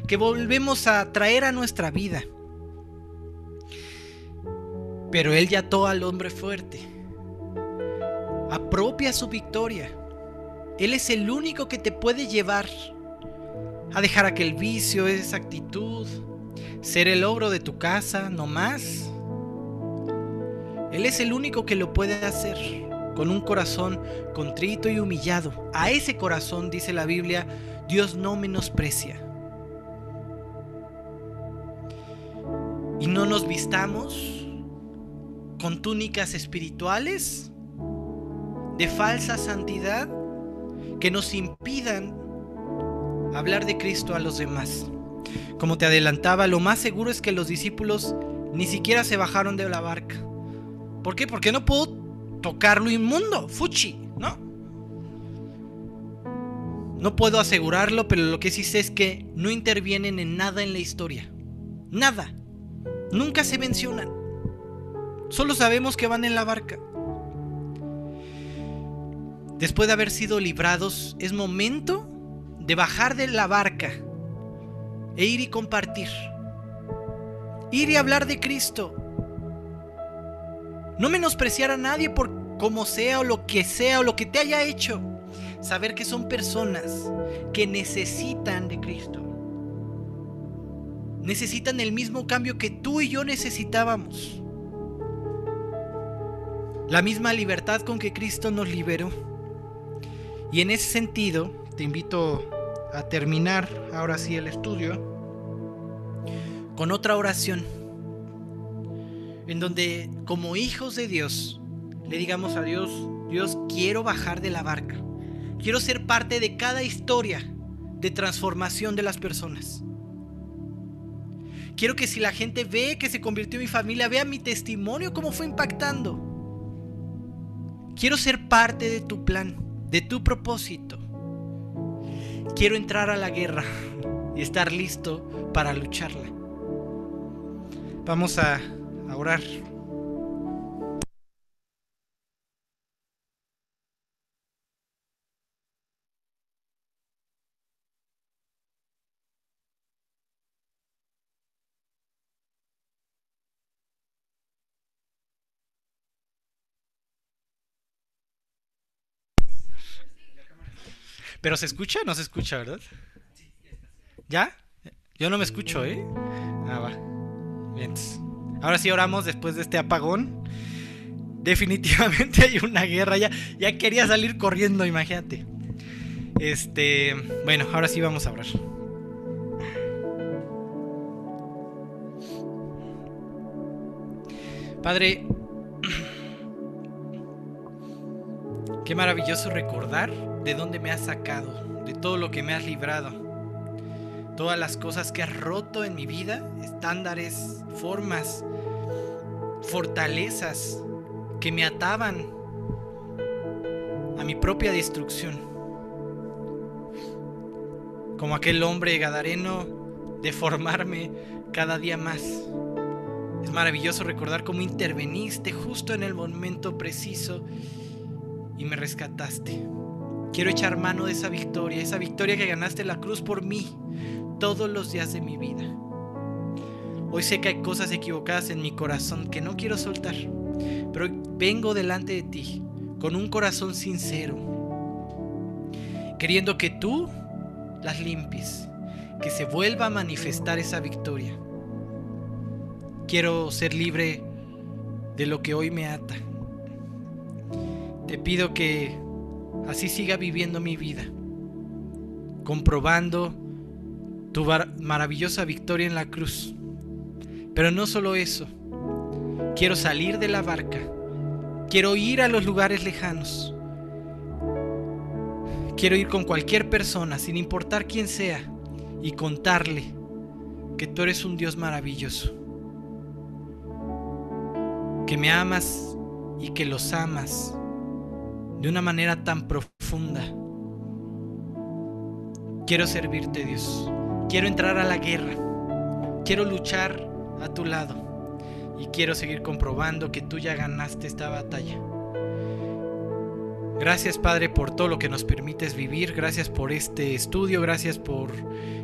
S1: que volvemos a traer a nuestra vida. Pero Él ya ató al hombre fuerte. Apropia su victoria Él es el único que te puede llevar a dejar aquel vicio, esa actitud, ser el ogro de tu casa, no más. Él es el único que lo puede hacer con un corazón contrito y humillado. A ese corazón, dice la Biblia, Dios no menosprecia. Y no nos vistamos con túnicas espirituales de falsa santidad que nos impidan hablar de Cristo a los demás. Como te adelantaba, lo más seguro es que los discípulos ni siquiera se bajaron de la barca. ¿Por qué? Porque no puedo tocar lo inmundo, fuchi, ¿no? No puedo asegurarlo, pero lo que sí sé es que no intervienen en nada en la historia. Nada. Nunca se mencionan. Solo sabemos que van en la barca. Después de haber sido librados, es momento de bajar de la barca e ir y compartir. Ir y hablar de Cristo. No menospreciar a nadie por como sea o lo que sea o lo que te haya hecho. Saber que son personas que necesitan de Cristo. Necesitan el mismo cambio que tú y yo necesitábamos. La misma libertad con que Cristo nos liberó. Y en ese sentido, te invito a terminar ahora sí el estudio con otra oración en donde como hijos de Dios le digamos a Dios, Dios quiero bajar de la barca, quiero ser parte de cada historia de transformación de las personas. Quiero que si la gente ve que se convirtió mi familia, vea mi testimonio cómo fue impactando. Quiero ser parte de tu plan, de tu propósito quiero entrar a la guerra y estar listo para lucharla. Vamos a. Pero se escucha, no se escucha, ¿verdad? ¿Ya? Yo no me escucho, ¿eh? Ah, va. Bien. Ahora sí oramos después de este apagón. Definitivamente <laughs> hay una guerra. Ya, ya quería salir corriendo, imagínate. Este. Bueno, ahora sí vamos a orar. Padre, <clears throat> qué maravilloso recordar de dónde me has sacado, de todo lo que me has librado, todas las cosas que has roto en mi vida, estándares, formas, fortalezas que me ataban a mi propia destrucción. Como aquel hombre gadareno, deformarme cada día más. Es maravilloso recordar cómo interveniste justo en el momento preciso y me rescataste. Quiero echar mano de esa victoria, esa victoria que ganaste la cruz por mí todos los días de mi vida. Hoy sé que hay cosas equivocadas en mi corazón que no quiero soltar, pero vengo delante de ti con un corazón sincero, queriendo que tú las limpies, que se vuelva a manifestar esa victoria. Quiero ser libre de lo que hoy me ata. Te pido que así siga viviendo mi vida, comprobando tu maravillosa victoria en la cruz. Pero no solo eso, quiero salir de la barca, quiero ir a los lugares lejanos, quiero ir con cualquier persona, sin importar quién sea, y contarle que tú eres un Dios maravilloso, que me amas y que los amas de una manera tan profunda. Quiero servirte, Dios. Quiero entrar a la guerra. Quiero luchar a tu lado. Y quiero seguir comprobando que tú ya ganaste esta batalla. Gracias Padre por todo lo que nos permites vivir. Gracias por este estudio. Gracias por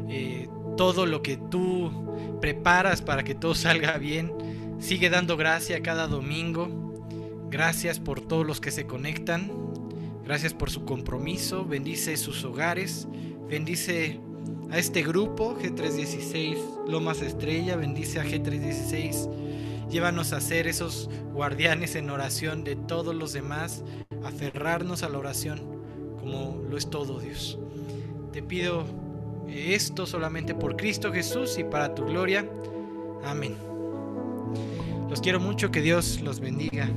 S1: eh, todo lo que tú preparas para que todo <laughs> salga bien. Sigue dando gracia cada domingo. Gracias por todos los que se conectan. Gracias por su compromiso. Bendice sus hogares. Bendice a este grupo G316 Lomas Estrella. Bendice a G316. Llévanos a ser esos guardianes en oración de todos los demás. Aferrarnos a la oración como lo es todo Dios. Te pido esto solamente por Cristo Jesús y para tu gloria. Amén. Los quiero mucho, que Dios los bendiga.